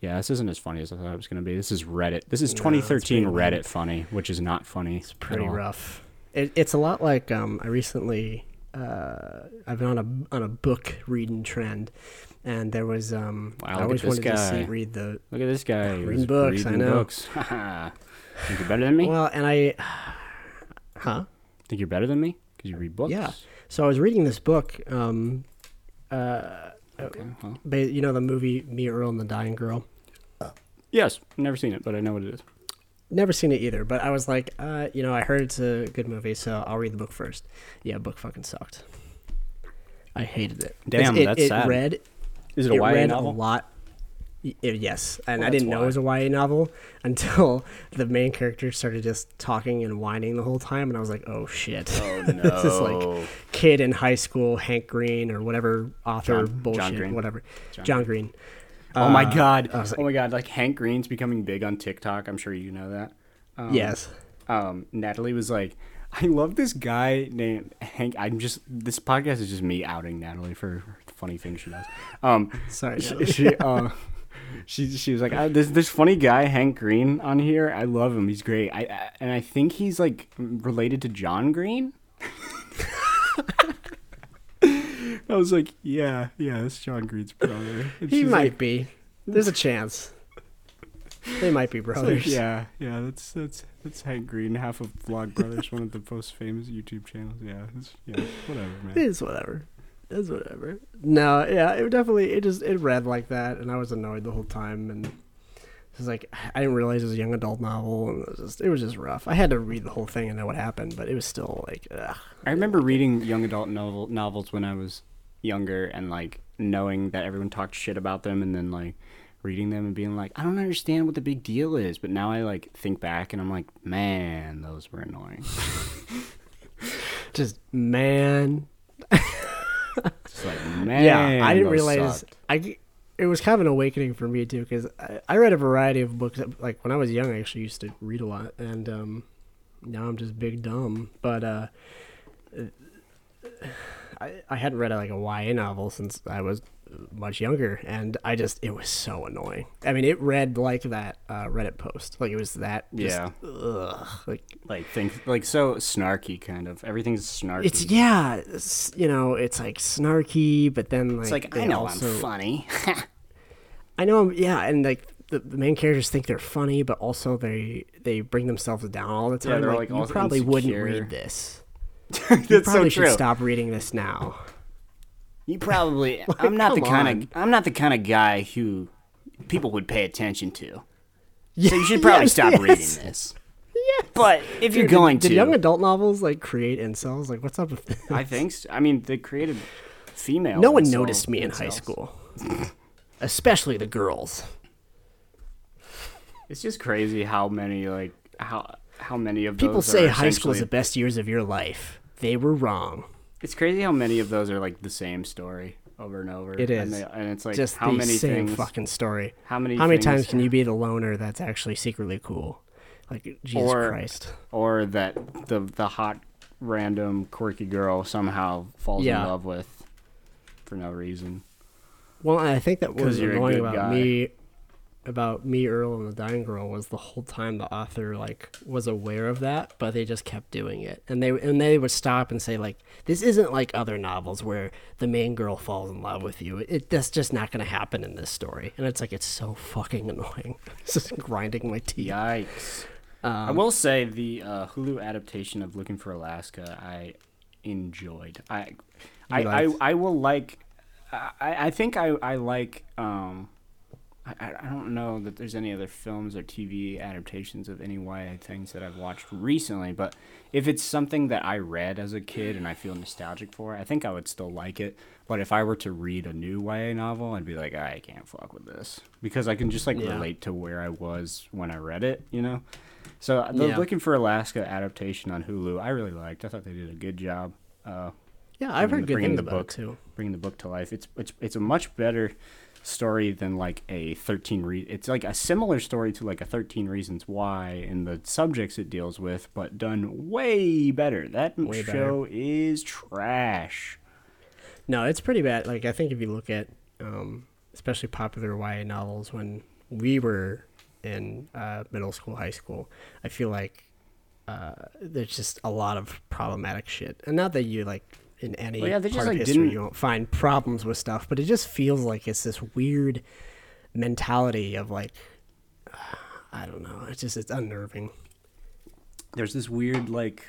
[SPEAKER 1] Yeah, this isn't as funny as I thought it was going to be. This is Reddit. This is
[SPEAKER 2] No,
[SPEAKER 1] 2013
[SPEAKER 2] pretty
[SPEAKER 1] Reddit
[SPEAKER 2] lame.
[SPEAKER 1] funny, which is not funny.
[SPEAKER 2] It's pretty rough. It, it's a lot like um, I recently uh, I've been on a on a book reading trend, and there was um,
[SPEAKER 1] Wow,
[SPEAKER 2] I always wanted to see read the
[SPEAKER 1] Look at this guy.
[SPEAKER 2] Reading
[SPEAKER 1] He's
[SPEAKER 2] books, I
[SPEAKER 1] reading
[SPEAKER 2] know.
[SPEAKER 1] books. Think you're better than me?
[SPEAKER 2] well, and I, huh?
[SPEAKER 1] Think you're better than me? Because you read books?
[SPEAKER 2] Yeah. So I was reading this book. Um, uh,
[SPEAKER 1] Okay, well.
[SPEAKER 2] you know the movie Me Earl and the Dying Girl.
[SPEAKER 1] Yes, never seen it, but I know what it is.
[SPEAKER 2] Never seen it either, but I was like, uh, you know, I heard it's a good movie, so I'll read the book first. Yeah, book fucking sucked. I hated it.
[SPEAKER 1] Damn,
[SPEAKER 2] it,
[SPEAKER 1] that's
[SPEAKER 2] it
[SPEAKER 1] sad.
[SPEAKER 2] read
[SPEAKER 1] Is
[SPEAKER 2] it read a lot. uh, yes, and
[SPEAKER 1] Well,
[SPEAKER 2] I didn't know it was a YA novel until the main character started just talking and whining the whole time, and I was like, "Oh shit!"
[SPEAKER 1] Oh, no!
[SPEAKER 2] this is like kid in high school, Hank Green or whatever author
[SPEAKER 1] John- John
[SPEAKER 2] bullshit,
[SPEAKER 1] Green.
[SPEAKER 2] whatever.
[SPEAKER 1] John
[SPEAKER 2] John, Green.
[SPEAKER 1] Oh my
[SPEAKER 2] Uh,
[SPEAKER 1] god!
[SPEAKER 2] Was like-
[SPEAKER 1] oh my god! Like Hank Green's becoming big on TikTok. I'm sure you know that. Um,
[SPEAKER 2] yes.
[SPEAKER 1] Um, Natalie was like, "I love this guy named Hank." I'm just this podcast is just me outing Natalie for funny things she does. Um,
[SPEAKER 2] Sorry.
[SPEAKER 1] she, she uh, she she was like, "Uh, "There's this funny guy Hank Green on here. I love him. He's great. I, I and I think he's like related to John Green." I was like, "Yeah, yeah, that's John Green's brother." And
[SPEAKER 2] He might
[SPEAKER 1] like,
[SPEAKER 2] be. There's a chance. They might be
[SPEAKER 1] It's like,
[SPEAKER 2] brothers.
[SPEAKER 1] yeah, yeah, that's that's that's Hank Green, half of Vlog Brothers, one of the most famous YouTube channels. Yeah, it's, yeah, whatever, man.
[SPEAKER 2] It's whatever. It's whatever. No, yeah, it definitely it just it read like that, and I was annoyed the whole time, and it was like I didn't realize it was a young adult novel, and it was just it was just rough. I had to read the whole thing and know what happened, but it was still like, ugh.
[SPEAKER 1] I remember reading young adult novel novels when I was younger, and like knowing that everyone talked shit about them, and then like reading them and being like, I don't understand what the big deal is. But now I like think back, and I'm like, man, those were annoying.
[SPEAKER 2] just man.
[SPEAKER 1] It's like, man,
[SPEAKER 2] yeah, I didn't realize
[SPEAKER 1] sucked.
[SPEAKER 2] I. It was kind of an awakening for me too, because I, I read a variety of books. Like when I was young, I actually used to read a lot, and um, now I'm just big dumb. But uh, I I hadn't read like a YA novel since I was much younger, and I just it was so annoying. I mean, it read like that uh, Reddit post, like it was that. Just,
[SPEAKER 1] Yeah.
[SPEAKER 2] Ugh, like
[SPEAKER 1] Like think like so snarky, kind of. Everything's snarky.
[SPEAKER 2] it's yeah, it's, you know, it's like snarky, but then like
[SPEAKER 1] It's like I know
[SPEAKER 2] also,
[SPEAKER 1] I'm funny.
[SPEAKER 2] I know, I'm, yeah, and like the, the main characters think they're funny, but also they they bring themselves down all the
[SPEAKER 1] Yeah,
[SPEAKER 2] time.
[SPEAKER 1] they're,
[SPEAKER 2] like,
[SPEAKER 1] like,
[SPEAKER 2] you probably wouldn't read this.
[SPEAKER 1] That's
[SPEAKER 2] You
[SPEAKER 1] so
[SPEAKER 2] probably should stop reading this now.
[SPEAKER 1] You probably. I'm not the kind
[SPEAKER 2] on.
[SPEAKER 1] of. I'm not the kind of guy who people would pay attention to.
[SPEAKER 2] Yeah,
[SPEAKER 1] So you should probably
[SPEAKER 2] yes,
[SPEAKER 1] stop
[SPEAKER 2] yes.
[SPEAKER 1] reading this.
[SPEAKER 2] Yes.
[SPEAKER 1] But if you're going
[SPEAKER 2] did,
[SPEAKER 1] to,
[SPEAKER 2] did young adult novels like create incels? Like, what's up with this?
[SPEAKER 1] I think. So. I mean, they created female.
[SPEAKER 2] no one noticed me in high school, especially the girls.
[SPEAKER 1] It's just crazy how many like how how many of
[SPEAKER 2] People say high school is the best years of your life. They were wrong.
[SPEAKER 1] It's crazy how many of those are like the same story over and over.
[SPEAKER 2] It is, and,
[SPEAKER 1] they- and it's like
[SPEAKER 2] Just
[SPEAKER 1] how
[SPEAKER 2] the
[SPEAKER 1] many
[SPEAKER 2] same
[SPEAKER 1] things.
[SPEAKER 2] fucking story.
[SPEAKER 1] How many?
[SPEAKER 2] How many times can you be the loner that's actually secretly cool? Like Jesus
[SPEAKER 1] Or-
[SPEAKER 2] Christ.
[SPEAKER 1] Or that the the hot random quirky girl somehow falls
[SPEAKER 2] Yeah.
[SPEAKER 1] in love with for no reason.
[SPEAKER 2] Well, I think that was annoying about
[SPEAKER 1] guy.
[SPEAKER 2] me, about me, Earl, and the Dying Girl was the whole time the author like was aware of that, but they just kept doing it, and they and they would stop and say like, "This isn't like other novels where the main girl falls in love with you. It that's just not going to happen in this story." And it's like it's so fucking annoying. It's just grinding my teeth.
[SPEAKER 1] Yikes! I
[SPEAKER 2] Um,
[SPEAKER 1] will say the uh, Hulu adaptation of Looking for Alaska I enjoyed. I I, I. I will like. I, I think I I like. Um, I, I don't know that there's any other films or TV adaptations of any YA things that I've watched recently, but if it's something that I read as a kid and I feel nostalgic for, I think I would still like it. But if I were to read a new YA novel, I'd be like, I can't fuck with this because I can just like
[SPEAKER 2] Yeah.
[SPEAKER 1] relate to where I was when I read it, you know. So the
[SPEAKER 2] Yeah.
[SPEAKER 1] Looking for Alaska adaptation on Hulu, I really liked. I thought they did a good job. Uh,
[SPEAKER 2] yeah, I've heard
[SPEAKER 1] the-
[SPEAKER 2] good things
[SPEAKER 1] the
[SPEAKER 2] about
[SPEAKER 1] book
[SPEAKER 2] it too.
[SPEAKER 1] bringing the book to life. It's it's it's a much better story than like a 13 re- it's like a similar story to like a 13 reasons why in the subjects it deals with but done way better that
[SPEAKER 2] Way better.
[SPEAKER 1] show is trash
[SPEAKER 2] No, it's pretty bad. Like I think if you look at, um, especially popular YA novels when we were in uh, middle school, high school, I feel like uh, there's just a lot of problematic shit. And not that you like in any
[SPEAKER 1] Well, yeah, they just,
[SPEAKER 2] part
[SPEAKER 1] like,
[SPEAKER 2] history
[SPEAKER 1] didn't-
[SPEAKER 2] you won't find problems with stuff, but it just feels like it's this weird mentality of like, I don't know. It's just it's unnerving.
[SPEAKER 1] there's this weird like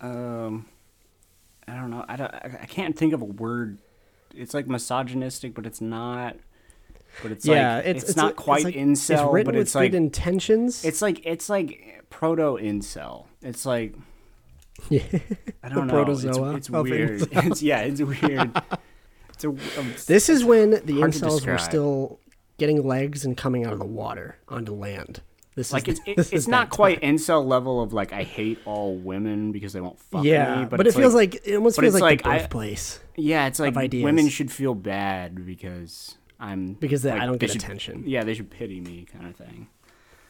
[SPEAKER 1] um i don't know i don't i I can't think of a word it's like misogynistic but it's not but it's
[SPEAKER 2] yeah,
[SPEAKER 1] like
[SPEAKER 2] it's,
[SPEAKER 1] it's, not quite
[SPEAKER 2] like,
[SPEAKER 1] incel
[SPEAKER 2] It's written
[SPEAKER 1] but
[SPEAKER 2] with
[SPEAKER 1] it's like
[SPEAKER 2] good intentions.
[SPEAKER 1] it's like it's like proto incel it's like
[SPEAKER 2] yeah.
[SPEAKER 1] I don't
[SPEAKER 2] The
[SPEAKER 1] know.
[SPEAKER 2] protozoa
[SPEAKER 1] It's, it's weird. it's, yeah, it's weird. It's a, um,
[SPEAKER 2] This is when the incels were still getting legs and coming out of the water onto land. This
[SPEAKER 1] like
[SPEAKER 2] is
[SPEAKER 1] it's it, it's not quite incel level of like I hate all women because they won't fuck
[SPEAKER 2] time. Yeah,
[SPEAKER 1] me.
[SPEAKER 2] but,
[SPEAKER 1] But,
[SPEAKER 2] it feels like, it almost feels
[SPEAKER 1] it's
[SPEAKER 2] like, the
[SPEAKER 1] like I-
[SPEAKER 2] birthplace
[SPEAKER 1] yeah, it's like women should feel bad because I'm
[SPEAKER 2] because they,
[SPEAKER 1] like,
[SPEAKER 2] I don't get
[SPEAKER 1] should-
[SPEAKER 2] attention.
[SPEAKER 1] Yeah, they should pity me, kind of thing.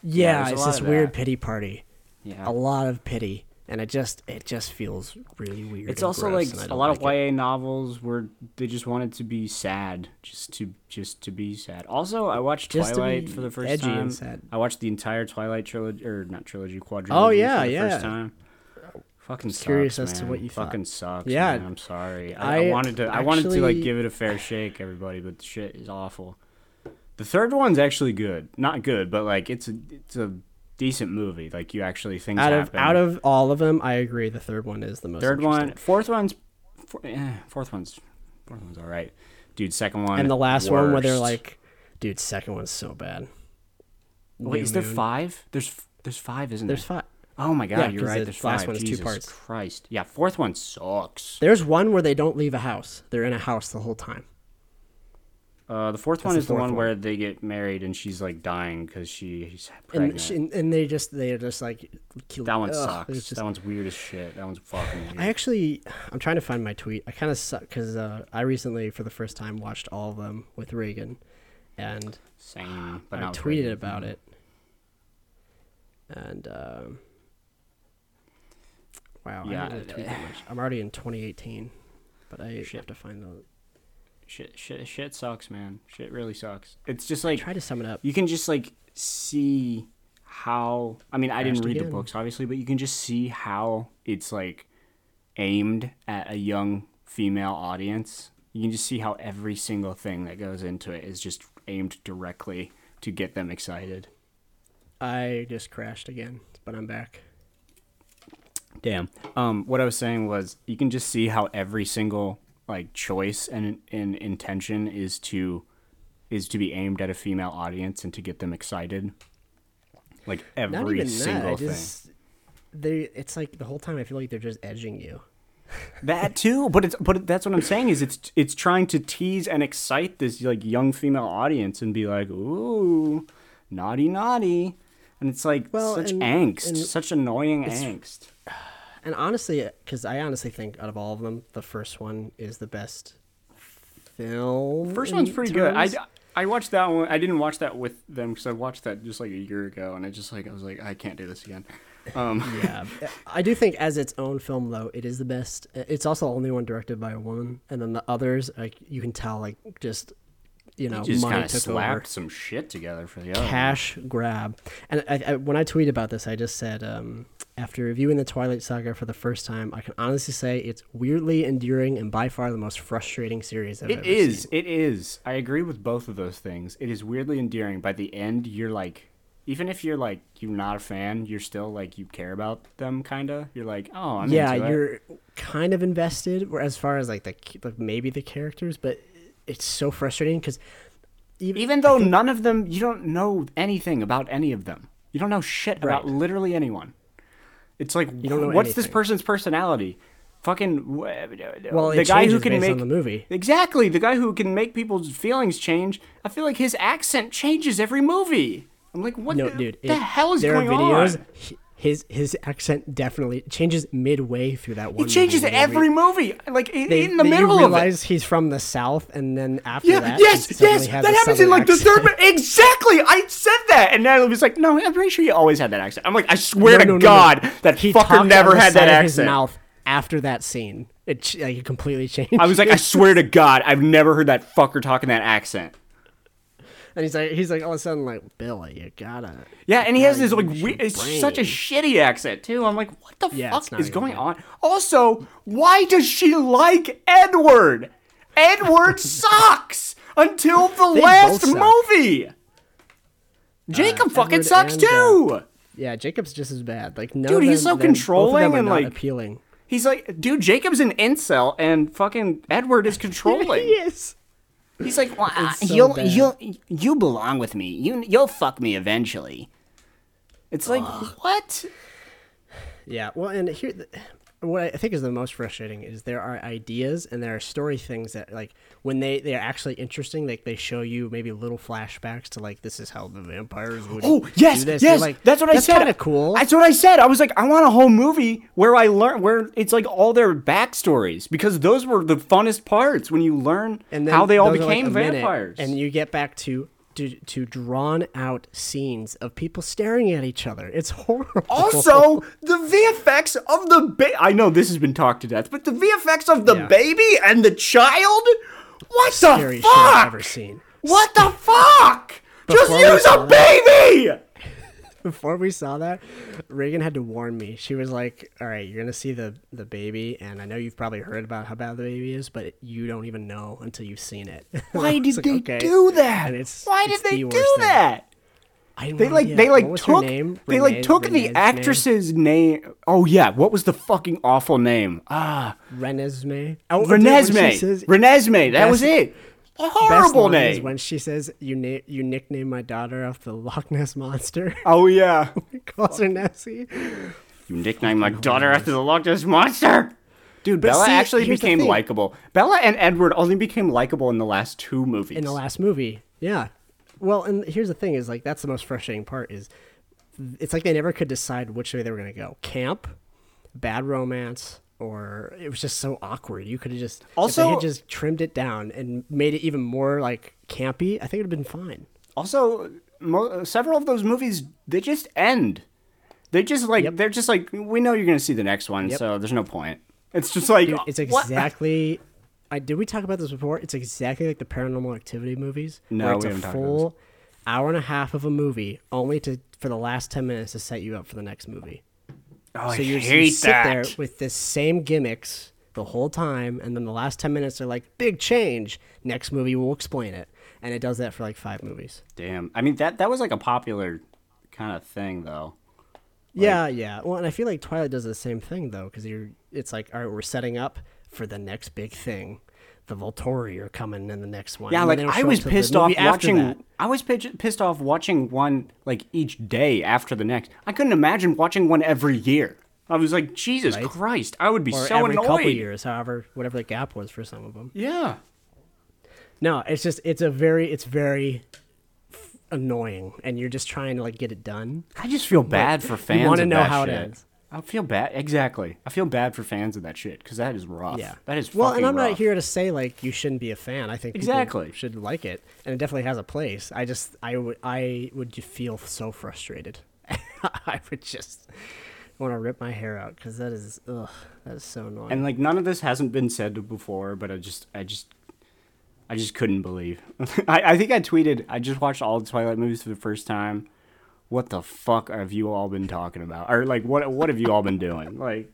[SPEAKER 2] Yeah,
[SPEAKER 1] a
[SPEAKER 2] it's this weird pity party.
[SPEAKER 1] Yeah,
[SPEAKER 2] A lot of pity, and it just it just feels really weird.
[SPEAKER 1] it's
[SPEAKER 2] and
[SPEAKER 1] also like
[SPEAKER 2] and
[SPEAKER 1] a lot
[SPEAKER 2] like
[SPEAKER 1] of
[SPEAKER 2] it.
[SPEAKER 1] YA novels where they just wanted to be sad, just to just to be sad. Also, I watched
[SPEAKER 2] Just
[SPEAKER 1] Twilight for the first
[SPEAKER 2] edgy and
[SPEAKER 1] time.
[SPEAKER 2] sad.
[SPEAKER 1] I watched the entire Twilight trilogy, or not trilogy, quadrilogy.
[SPEAKER 2] Oh, yeah,
[SPEAKER 1] for the
[SPEAKER 2] yeah.
[SPEAKER 1] First time. Fucking sucks,
[SPEAKER 2] curious as to
[SPEAKER 1] man.
[SPEAKER 2] what you thought.
[SPEAKER 1] Fucking sucks.
[SPEAKER 2] Yeah.
[SPEAKER 1] man. I'm sorry. I, I
[SPEAKER 2] I
[SPEAKER 1] wanted to. I wanted to like give it a fair shake, everybody, but the shit is awful. The third one's actually good. Not good, but like it's a it's a decent movie. Like you actually things
[SPEAKER 2] Out of
[SPEAKER 1] happen.
[SPEAKER 2] out of all of them, I agree. The third one is the most.
[SPEAKER 1] third one,
[SPEAKER 2] interesting.
[SPEAKER 1] one's, four, eh, fourth one's, fourth one's all right, dude. Second one
[SPEAKER 2] and the last one where they're like, "Dude, second one's so bad."
[SPEAKER 1] wait,
[SPEAKER 2] New
[SPEAKER 1] is there
[SPEAKER 2] Moon.
[SPEAKER 1] five? There's there's five, isn't
[SPEAKER 2] There's
[SPEAKER 1] there?
[SPEAKER 2] five.
[SPEAKER 1] Oh my god,
[SPEAKER 2] Yeah,
[SPEAKER 1] you're right.
[SPEAKER 2] the
[SPEAKER 1] There's
[SPEAKER 2] last
[SPEAKER 1] five.
[SPEAKER 2] one is two
[SPEAKER 1] Jesus
[SPEAKER 2] parts.
[SPEAKER 1] Christ. Yeah, fourth one sucks.
[SPEAKER 2] There's one where they don't leave a house. They're in a house the whole time.
[SPEAKER 1] Uh, the fourth
[SPEAKER 2] That's
[SPEAKER 1] one
[SPEAKER 2] the
[SPEAKER 1] is the one
[SPEAKER 2] one.
[SPEAKER 1] where they get married and she's like dying because she's pregnant.
[SPEAKER 2] and and they just they're just like kill,
[SPEAKER 1] that one
[SPEAKER 2] ugh,
[SPEAKER 1] sucks.
[SPEAKER 2] just-
[SPEAKER 1] That one's weird as shit. That one's fucking weird.
[SPEAKER 2] I actually I'm trying to find my tweet. I kind of suck because uh, I recently for the first time watched all of them with Reagan, and
[SPEAKER 1] Same, but
[SPEAKER 2] I tweeted
[SPEAKER 1] Reagan.
[SPEAKER 2] about it. And um, wow,
[SPEAKER 1] Yeah,
[SPEAKER 2] I didn't tweet that much. I'm already in 2018, but I
[SPEAKER 1] Shit.
[SPEAKER 2] have to find the.
[SPEAKER 1] Shit, shit, shit sucks, man. Shit really sucks. It's just like
[SPEAKER 2] try to sum it up.
[SPEAKER 1] you can just like see how I mean I didn't read the books obviously, but you can just see how it's like aimed at a young female audience. You can just see how every single thing that goes into it is just aimed directly to get them excited.
[SPEAKER 2] I just crashed again, but I'm back.
[SPEAKER 1] Damn. Um, what I was saying was you can just see how every single like choice and, and intention is to is to be aimed at a female audience and to get them excited. Like every
[SPEAKER 2] Not even
[SPEAKER 1] single
[SPEAKER 2] that.
[SPEAKER 1] Thing.
[SPEAKER 2] they. It's like the whole time I feel like they're just edging you.
[SPEAKER 1] That too, but it's but that's what I'm saying is it's it's trying to tease and excite this like young female audience and be like, ooh, naughty naughty, and it's like
[SPEAKER 2] Well,
[SPEAKER 1] such
[SPEAKER 2] and-
[SPEAKER 1] angst,
[SPEAKER 2] and
[SPEAKER 1] such annoying angst.
[SPEAKER 2] And honestly, because I honestly think out of all of them, the first one is the best film.
[SPEAKER 1] First one's pretty good. I, I watched that one. I didn't watch that with them because I watched that just like a year ago, and I just like I was like I can't do this again. Um,
[SPEAKER 2] yeah, I do think as its own film though, it is the best. It's also the only one directed by a woman, and then the others, like you can tell, like just you know,
[SPEAKER 1] just
[SPEAKER 2] money
[SPEAKER 1] kind of
[SPEAKER 2] over.
[SPEAKER 1] slapped some shit together for the other. one.
[SPEAKER 2] cash grab. And I, I, when I tweeted about this, I just said, um, after reviewing the Twilight Saga for the first time, I can honestly say it's weirdly endearing and by far the most frustrating series I've
[SPEAKER 1] It
[SPEAKER 2] ever
[SPEAKER 1] is.
[SPEAKER 2] seen.
[SPEAKER 1] It is. I agree with both of those things. It is weirdly endearing. By the end, you're like, even if you're like you're not a fan, you're still like you care about them, kinda. You're like, oh, I'm
[SPEAKER 2] yeah, you're kind of invested where- as far as like the like maybe the characters, but it's so frustrating because even,
[SPEAKER 1] Even though none of them, you don't know anything about any of them. You don't know shit about literally anyone. It's like,
[SPEAKER 2] You don't know
[SPEAKER 1] what's this person's personality? Fucking,
[SPEAKER 2] well,
[SPEAKER 1] the guy who can
[SPEAKER 2] based
[SPEAKER 1] make
[SPEAKER 2] the movie.
[SPEAKER 1] exactly the guy who can make people's feelings change. I feel like his accent changes every movie. I'm like, what
[SPEAKER 2] No,
[SPEAKER 1] the,
[SPEAKER 2] dude,
[SPEAKER 1] the
[SPEAKER 2] it-
[SPEAKER 1] hell is
[SPEAKER 2] there
[SPEAKER 1] going
[SPEAKER 2] are videos.
[SPEAKER 1] on?
[SPEAKER 2] he- His his accent definitely changes midway through that one.
[SPEAKER 1] He changes
[SPEAKER 2] movie
[SPEAKER 1] every movie, like in,
[SPEAKER 2] they,
[SPEAKER 1] in the
[SPEAKER 2] they-
[SPEAKER 1] middle
[SPEAKER 2] you
[SPEAKER 1] of it.
[SPEAKER 2] he's from the south, and then after
[SPEAKER 1] Yeah,
[SPEAKER 2] that,
[SPEAKER 1] yes,
[SPEAKER 2] he
[SPEAKER 1] yes, that happens in like the third.
[SPEAKER 2] accent.
[SPEAKER 1] Exactly, I said that, and it was like, no, I'm pretty sure you always had that accent. I'm like, I swear
[SPEAKER 2] No,
[SPEAKER 1] to
[SPEAKER 2] no, no, no.
[SPEAKER 1] God, that
[SPEAKER 2] he
[SPEAKER 1] fucker never had that
[SPEAKER 2] of his
[SPEAKER 1] accent.
[SPEAKER 2] mouth after that scene. It like it completely changed.
[SPEAKER 1] I was like, I swear to God, I've never heard that fucker talking that accent.
[SPEAKER 2] And he's like, he's like all of a sudden like, Billy, you gotta.
[SPEAKER 1] Yeah, and he has this like we- it's such a shitty accent too. I'm like, what the
[SPEAKER 2] Yeah,
[SPEAKER 1] fuck
[SPEAKER 2] not
[SPEAKER 1] is
[SPEAKER 2] even
[SPEAKER 1] going
[SPEAKER 2] good.
[SPEAKER 1] on? Also, why does she like Edward? Edward sucks until the
[SPEAKER 2] They
[SPEAKER 1] last
[SPEAKER 2] both suck.
[SPEAKER 1] movie. Jacob fucking
[SPEAKER 2] Edward
[SPEAKER 1] sucks
[SPEAKER 2] and, uh,
[SPEAKER 1] too.
[SPEAKER 2] Yeah, Jacob's just as bad. Like, no,
[SPEAKER 1] Dude, he's so controlling and, like-
[SPEAKER 2] appealing.
[SPEAKER 1] He's like, dude, Jacob's an incel, and fucking Edward is controlling.
[SPEAKER 2] He is.
[SPEAKER 1] He's like, well,
[SPEAKER 2] so
[SPEAKER 1] you'll
[SPEAKER 2] bad.
[SPEAKER 1] you'll you belong with me. You you'll fuck me eventually. It's like what?
[SPEAKER 2] Yeah, well, and here, what I think is the most frustrating is there are ideas and there are story things that, like, when they they are actually interesting, like they show you maybe little flashbacks to like this is how the vampires would.
[SPEAKER 1] Oh yes,
[SPEAKER 2] do this. You're
[SPEAKER 1] yes.
[SPEAKER 2] like,
[SPEAKER 1] that's what I said.
[SPEAKER 2] Kind of cool.
[SPEAKER 1] That's what I said. I was like, I want a whole movie where I learn where it's like all their backstories because those were the funnest parts when you learn
[SPEAKER 2] and then
[SPEAKER 1] how they all
[SPEAKER 2] like,
[SPEAKER 1] became
[SPEAKER 2] minute,
[SPEAKER 1] vampires.
[SPEAKER 2] and you get back to. To, to drawn out scenes of people staring at each other. It's horrible.
[SPEAKER 1] also, the VFX of the baby. I know this has been talked to death, but the VFX of the
[SPEAKER 2] Yeah.
[SPEAKER 1] baby and the child? What
[SPEAKER 2] scary
[SPEAKER 1] the
[SPEAKER 2] shit I've
[SPEAKER 1] fuck?
[SPEAKER 2] ever seen.
[SPEAKER 1] What the fuck? Just
[SPEAKER 2] Before
[SPEAKER 1] use a baby!
[SPEAKER 2] before we saw that, Reagan had to warn me. She was like, "All right, you're gonna see the the baby, and I know you've probably heard about how bad the baby is, but you don't even know until you've seen it."
[SPEAKER 1] Why did
[SPEAKER 2] like,
[SPEAKER 1] they
[SPEAKER 2] "Okay."
[SPEAKER 1] do that? Why did they
[SPEAKER 2] the
[SPEAKER 1] do that?
[SPEAKER 2] I
[SPEAKER 1] They like
[SPEAKER 2] idea.
[SPEAKER 1] they like
[SPEAKER 2] What was her
[SPEAKER 1] took
[SPEAKER 2] name?
[SPEAKER 1] they like took
[SPEAKER 2] Renee's
[SPEAKER 1] the actress's name. Oh yeah, what was the fucking awful name? Ah,
[SPEAKER 2] Renesmee. Oh,
[SPEAKER 1] Renesmee. Renesmee. That was it. A
[SPEAKER 2] best
[SPEAKER 1] horrible
[SPEAKER 2] line is
[SPEAKER 1] name.
[SPEAKER 2] when she says you na- you nickname my daughter after the Loch Ness monster.
[SPEAKER 1] Oh yeah.
[SPEAKER 2] calls her Nessie.
[SPEAKER 1] You nickname my daughter after the Loch Ness monster. Dude, Bella
[SPEAKER 2] see,
[SPEAKER 1] actually
[SPEAKER 2] here's the
[SPEAKER 1] became likable. Bella and Edward only became likable in the last two movies.
[SPEAKER 2] in the last movie. Yeah. Well, and here's the thing: is like that's the most frustrating part. Is it's like they never could decide which way they were gonna go: camp, bad romance, or it was just so awkward. You could have just if they
[SPEAKER 1] Also-
[SPEAKER 2] had just trimmed it down and made it even more like campy. I think it'd have been fine.
[SPEAKER 1] Also, mo- several of those movies they just end. They just like
[SPEAKER 2] Yep.
[SPEAKER 1] they're just like we know you're gonna see the next one,
[SPEAKER 2] Yep.
[SPEAKER 1] so there's no point. It's just like
[SPEAKER 2] Dude, it's exactly. I did we talk about this before? It's exactly like the Paranormal Activity movies.
[SPEAKER 1] No,
[SPEAKER 2] it's
[SPEAKER 1] we
[SPEAKER 2] a
[SPEAKER 1] haven't talked about
[SPEAKER 2] full hour and a half of a movie, only to for the last ten minutes to set you up for the next movie.
[SPEAKER 1] Oh, I
[SPEAKER 2] So you, you
[SPEAKER 1] hate
[SPEAKER 2] sit
[SPEAKER 1] that.
[SPEAKER 2] there with the same gimmicks the whole time, and then the last ten minutes are like big change. Next movie will explain it, and it does that for like five movies.
[SPEAKER 1] Damn. I mean that that was like a popular kind of thing though.
[SPEAKER 2] yeah, yeah. Well, and I feel like Twilight does the same thing though, because you're it's like all right, we're setting up for the next big thing. The Volturi are coming in the next one.
[SPEAKER 1] Yeah,
[SPEAKER 2] and
[SPEAKER 1] like I was pissed off watching.
[SPEAKER 2] that.
[SPEAKER 1] I was pissed off watching one like each day after the next. I couldn't imagine watching one every year. I was like, Jesus
[SPEAKER 2] Right?
[SPEAKER 1] Christ, I would be
[SPEAKER 2] or
[SPEAKER 1] so
[SPEAKER 2] every
[SPEAKER 1] annoyed.
[SPEAKER 2] couple years, however, whatever the gap was for some of them.
[SPEAKER 1] Yeah.
[SPEAKER 2] No, it's just it's a very it's very f- annoying, and you're just trying to like get it done.
[SPEAKER 1] I just feel bad for fans.
[SPEAKER 2] wanna know
[SPEAKER 1] that
[SPEAKER 2] how it
[SPEAKER 1] shit.
[SPEAKER 2] ends.
[SPEAKER 1] I feel bad. Exactly. I feel bad for fans of that shit because that is rough.
[SPEAKER 2] Yeah,
[SPEAKER 1] That is
[SPEAKER 2] well, and I'm
[SPEAKER 1] rough.
[SPEAKER 2] not here to say like you shouldn't be a fan. I think people
[SPEAKER 1] Exactly.
[SPEAKER 2] should like it, and it definitely has a place. I just I would I would just feel so frustrated. I would just want to rip my hair out because that is ugh that is so annoying.
[SPEAKER 1] And like none of this hasn't been said before, but I just, I just, I just couldn't believe. I, I think I tweeted. I just watched all the Twilight movies for the first time. What the fuck have you all been talking about? Or like, what what have you all been doing? Like,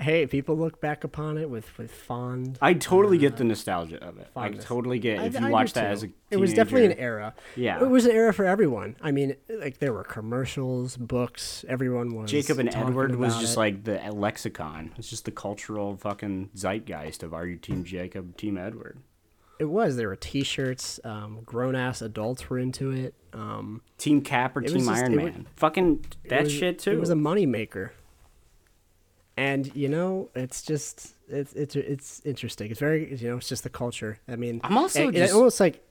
[SPEAKER 2] hey, people look back upon it with with fond.
[SPEAKER 1] I totally get the uh, nostalgia of it. I totally get
[SPEAKER 2] I-
[SPEAKER 1] if
[SPEAKER 2] I
[SPEAKER 1] you
[SPEAKER 2] do
[SPEAKER 1] watch that
[SPEAKER 2] too.
[SPEAKER 1] as a.
[SPEAKER 2] it was definitely an era.
[SPEAKER 1] Yeah.
[SPEAKER 2] it was an era for everyone. I mean, like there were commercials, books. Everyone was.
[SPEAKER 1] Jacob and Edward was just
[SPEAKER 2] it.
[SPEAKER 1] like the lexicon. It's just the cultural fucking zeitgeist of are you team Jacob, team Edward.
[SPEAKER 2] It was. There were T-shirts. Um, grown ass adults were into it. Um,
[SPEAKER 1] Team Cap or Team
[SPEAKER 2] just-
[SPEAKER 1] Iron
[SPEAKER 2] it
[SPEAKER 1] Man.
[SPEAKER 2] was-
[SPEAKER 1] fucking that
[SPEAKER 2] was-
[SPEAKER 1] shit too.
[SPEAKER 2] It was a money maker. And you know, it's just it's it's it's interesting. It's very you know, it's just the culture. I mean,
[SPEAKER 1] I'm also
[SPEAKER 2] it, it
[SPEAKER 1] just-
[SPEAKER 2] almost like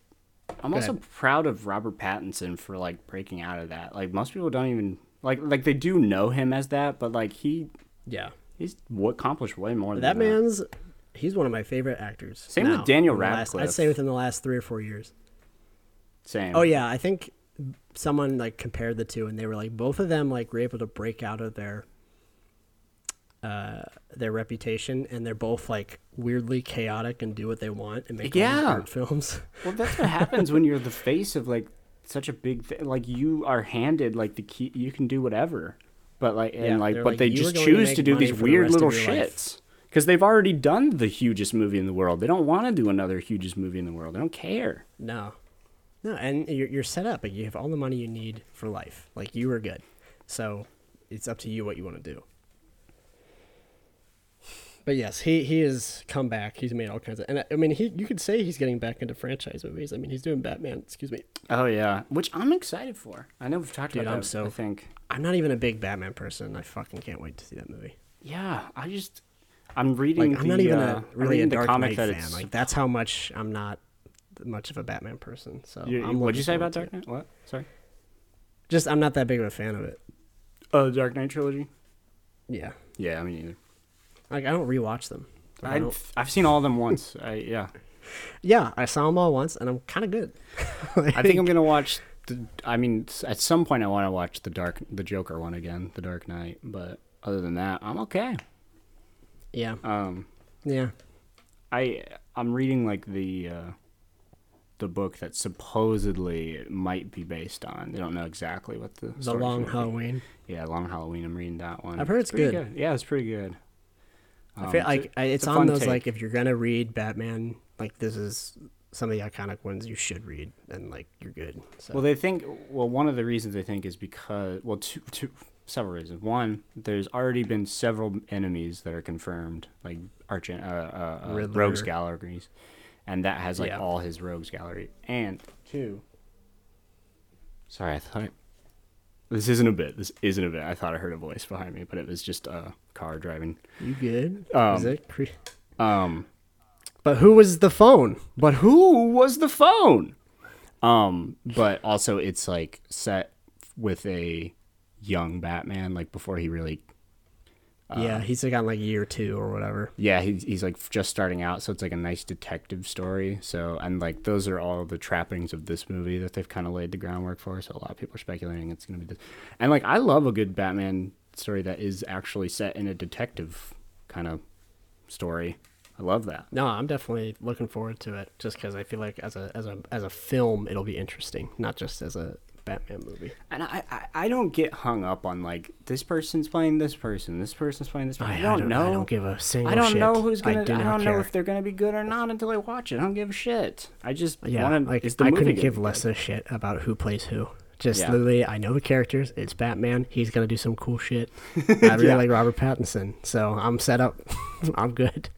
[SPEAKER 1] I'm also
[SPEAKER 2] ahead.
[SPEAKER 1] proud of Robert Pattinson for like breaking out of that. Like most people don't even like like they do know him as that, but like he
[SPEAKER 2] yeah,
[SPEAKER 1] he's accomplished way more than
[SPEAKER 2] that
[SPEAKER 1] that.
[SPEAKER 2] man's he's one of my favorite actors.
[SPEAKER 1] Same with Daniel
[SPEAKER 2] the last- I'd say within the last three or four years.
[SPEAKER 1] Same.
[SPEAKER 2] Oh yeah, I think someone like compared the two, and they were like both of them like were able to break out of their uh their reputation, and they're both like weirdly chaotic and do what they want and make
[SPEAKER 1] Yeah.
[SPEAKER 2] weird films.
[SPEAKER 1] Well, that's what happens when you're the face of like such a big thing. Like you are handed like the key. You can do whatever, but like and
[SPEAKER 2] Yeah,
[SPEAKER 1] like but
[SPEAKER 2] like,
[SPEAKER 1] they just
[SPEAKER 2] going to
[SPEAKER 1] choose to do these
[SPEAKER 2] for the
[SPEAKER 1] weird little
[SPEAKER 2] shits. life."
[SPEAKER 1] Because they've already done the hugest movie in the world. They don't want to do another hugest movie in the world. They don't care.
[SPEAKER 2] No, no, and you're you're set up. Like you have all the money you need for life. Like you are good, so it's up to you what you want to do. But yes, he he has come back. He's made all kinds of, and I, I mean, he you could say he's getting back into franchise movies. I mean, he's doing Batman. Excuse me.
[SPEAKER 1] Oh yeah, which I'm excited for. I know we've talked
[SPEAKER 2] Dude,
[SPEAKER 1] about
[SPEAKER 2] I'm
[SPEAKER 1] that.
[SPEAKER 2] so-
[SPEAKER 1] I think.
[SPEAKER 2] I'm not even a big Batman person. I fucking can't wait to see that movie.
[SPEAKER 1] Yeah, I just I'm reading.
[SPEAKER 2] Like I'm
[SPEAKER 1] the,
[SPEAKER 2] not even
[SPEAKER 1] uh,
[SPEAKER 2] a really a Dark
[SPEAKER 1] comic
[SPEAKER 2] Knight fan. Like that's how much I'm not much of a Batman person. So
[SPEAKER 1] You- what'd you say about Dark. Knight? What? Sorry.
[SPEAKER 2] Just I'm not that big of a fan of it.
[SPEAKER 1] Oh, the Dark Knight trilogy.
[SPEAKER 2] Yeah,
[SPEAKER 1] Yeah, I mean either.
[SPEAKER 2] like I don't rewatch them. Like, I don't,
[SPEAKER 1] I've, I've seen all of them once. I yeah.
[SPEAKER 2] yeah, I saw them all once, and I'm kind of good.
[SPEAKER 1] I think I'm gonna watch. The, I mean, at some point I want to watch the Dark, the Joker one again, the Dark Knight. But other than that, I'm okay.
[SPEAKER 2] Yeah,
[SPEAKER 1] Um,
[SPEAKER 2] yeah.
[SPEAKER 1] I I'm reading like the uh, the book that supposedly it might be based on. They don't know exactly what the
[SPEAKER 2] The Long
[SPEAKER 1] gonna be.
[SPEAKER 2] Halloween.
[SPEAKER 1] Yeah, Long Halloween. I'm reading that one.
[SPEAKER 2] I've heard it's
[SPEAKER 1] pretty
[SPEAKER 2] good.
[SPEAKER 1] Yeah, it's pretty good.
[SPEAKER 2] I
[SPEAKER 1] Um,
[SPEAKER 2] feel
[SPEAKER 1] it's
[SPEAKER 2] like
[SPEAKER 1] a-
[SPEAKER 2] I it's,
[SPEAKER 1] a
[SPEAKER 2] on those
[SPEAKER 1] take.
[SPEAKER 2] like if you're gonna read Batman, like this is some of the iconic ones you should read, and like you're good. So
[SPEAKER 1] Well, they think. Well, one of the reasons they think is because well, two, two several reasons. One, there's already been several enemies that are confirmed, like Arch, uh, uh, uh, Rogues Galleries, and that has like
[SPEAKER 2] Yeah.
[SPEAKER 1] all his Rogues Gallery. And two. Sorry, I thought. This isn't a bit. This isn't a bit. I thought I heard a voice behind me, but it was just a car driving.
[SPEAKER 2] you good?
[SPEAKER 1] Um,
[SPEAKER 2] is it? Cre-
[SPEAKER 1] Um,
[SPEAKER 2] but who was the phone?
[SPEAKER 1] but who was the phone? Um, but also it's like set with a young Batman, like before he really, Uh,
[SPEAKER 2] yeah, he's like on like year two or whatever.
[SPEAKER 1] yeah, he's he's like just starting out, so it's like a nice detective story. So and like those are all the trappings of this movie that they've kind of laid the groundwork for. So a lot of people are speculating it's gonna be this, and like I love a good Batman story that is actually set in a detective kind of story. I love that.
[SPEAKER 2] No, I'm definitely looking forward to it, just because I feel like as a as a as a film, it'll be interesting, not just as a Batman movie.
[SPEAKER 1] And I, I, I don't get hung up on like this person's playing this person, this person's playing this person. I, don't, know.
[SPEAKER 2] I don't give a single
[SPEAKER 1] I don't
[SPEAKER 2] shit.
[SPEAKER 1] know who's gonna. I,
[SPEAKER 2] I do not
[SPEAKER 1] don't know
[SPEAKER 2] care.
[SPEAKER 1] if they're gonna be good or not until I watch it. I don't give a shit. I just
[SPEAKER 2] Yeah,
[SPEAKER 1] want to.
[SPEAKER 2] like
[SPEAKER 1] the
[SPEAKER 2] I couldn't give less a shit about who plays who. Just
[SPEAKER 1] Yeah.
[SPEAKER 2] literally, I know the characters. It's Batman. He's gonna do some cool shit. I really
[SPEAKER 1] Yeah.
[SPEAKER 2] like Robert Pattinson, so I'm set up. I'm good.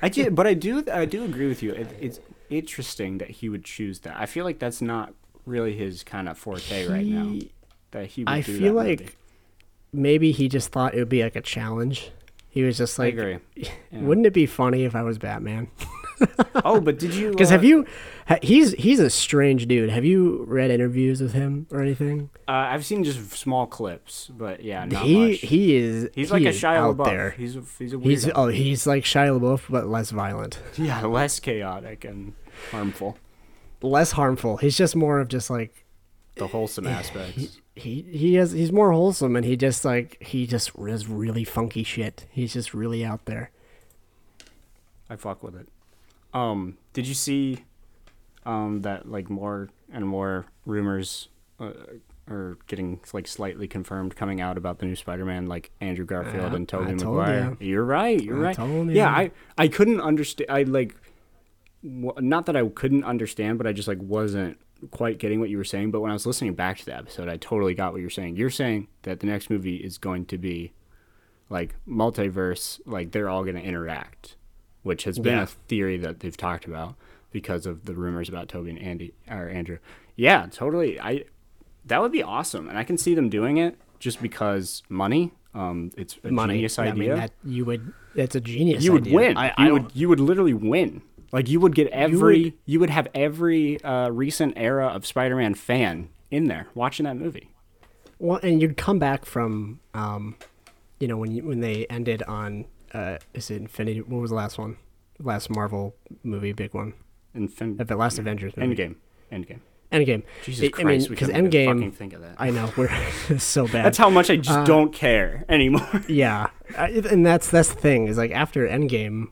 [SPEAKER 1] I do, but I do. I do agree with you. It, it's interesting that he would choose that. I feel like that's not really his kind of forte right now. That he. Would
[SPEAKER 2] I feel like
[SPEAKER 1] movie.
[SPEAKER 2] maybe he just thought it would be like a challenge. He was just like.
[SPEAKER 1] Yeah.
[SPEAKER 2] wouldn't it be funny if I was Batman?
[SPEAKER 1] oh, but did you?
[SPEAKER 2] Because
[SPEAKER 1] uh,
[SPEAKER 2] have you? Ha, he's he's a strange dude. Have you read interviews with him or anything?
[SPEAKER 1] Uh, I've seen just small clips, but yeah, not
[SPEAKER 2] he
[SPEAKER 1] much.
[SPEAKER 2] he is.
[SPEAKER 1] he's
[SPEAKER 2] he
[SPEAKER 1] like a
[SPEAKER 2] is
[SPEAKER 1] Shia LaBeouf.
[SPEAKER 2] there.
[SPEAKER 1] He's a he's a
[SPEAKER 2] He's oh he's like Shia LaBeouf but less violent,
[SPEAKER 1] yeah, less chaotic and harmful.
[SPEAKER 2] Less harmful. He's just more of just like
[SPEAKER 1] The wholesome aspects.
[SPEAKER 2] he he he has he's more wholesome and he just like he just does really funky shit. He's just really out there.
[SPEAKER 1] I fuck with it. Um, did you see um that like more and more rumors uh, are getting like slightly confirmed coming out about the new Spider-Man, like Andrew Garfield and Tobey Maguire.
[SPEAKER 2] ya.
[SPEAKER 1] You're right. You're
[SPEAKER 2] I
[SPEAKER 1] right.
[SPEAKER 2] told
[SPEAKER 1] yeah. I I couldn't understand. I like not that I couldn't understand, but I just like wasn't quite getting what you were saying. But when I was listening back to the episode, I totally got what you're saying. You're saying that the next movie is going to be like multiverse, like they're all going to interact, which has been
[SPEAKER 2] Yeah.
[SPEAKER 1] a theory that they've talked about because of the rumors about Tobey and Andy or Andrew. Yeah, totally. I that would be awesome, and I can see them doing it just because money. Um, it's a
[SPEAKER 2] Money.
[SPEAKER 1] genius
[SPEAKER 2] I
[SPEAKER 1] idea
[SPEAKER 2] mean that you would. It's a genius.
[SPEAKER 1] you would
[SPEAKER 2] idea.
[SPEAKER 1] win.
[SPEAKER 2] I,
[SPEAKER 1] you would you would literally win. Like you would get every
[SPEAKER 2] would-
[SPEAKER 1] you would have every uh, recent era of Spider-Man fan in there watching that movie.
[SPEAKER 2] Well, and you'd come back from, um, you know, when you, when they ended on, uh, is it Infinity? What was the last one? Last Marvel movie, big one.
[SPEAKER 1] Infin-
[SPEAKER 2] Uh, The last Avengers movie.
[SPEAKER 1] Endgame. Endgame.
[SPEAKER 2] Endgame.
[SPEAKER 1] Jesus
[SPEAKER 2] It-
[SPEAKER 1] Christ,
[SPEAKER 2] I mean,
[SPEAKER 1] we
[SPEAKER 2] because
[SPEAKER 1] couldn't even fucking think of that.
[SPEAKER 2] I know we're so bad.
[SPEAKER 1] That's how much I just
[SPEAKER 2] Uh,
[SPEAKER 1] don't care anymore.
[SPEAKER 2] Yeah, I, and that's that's the thing is like after Endgame,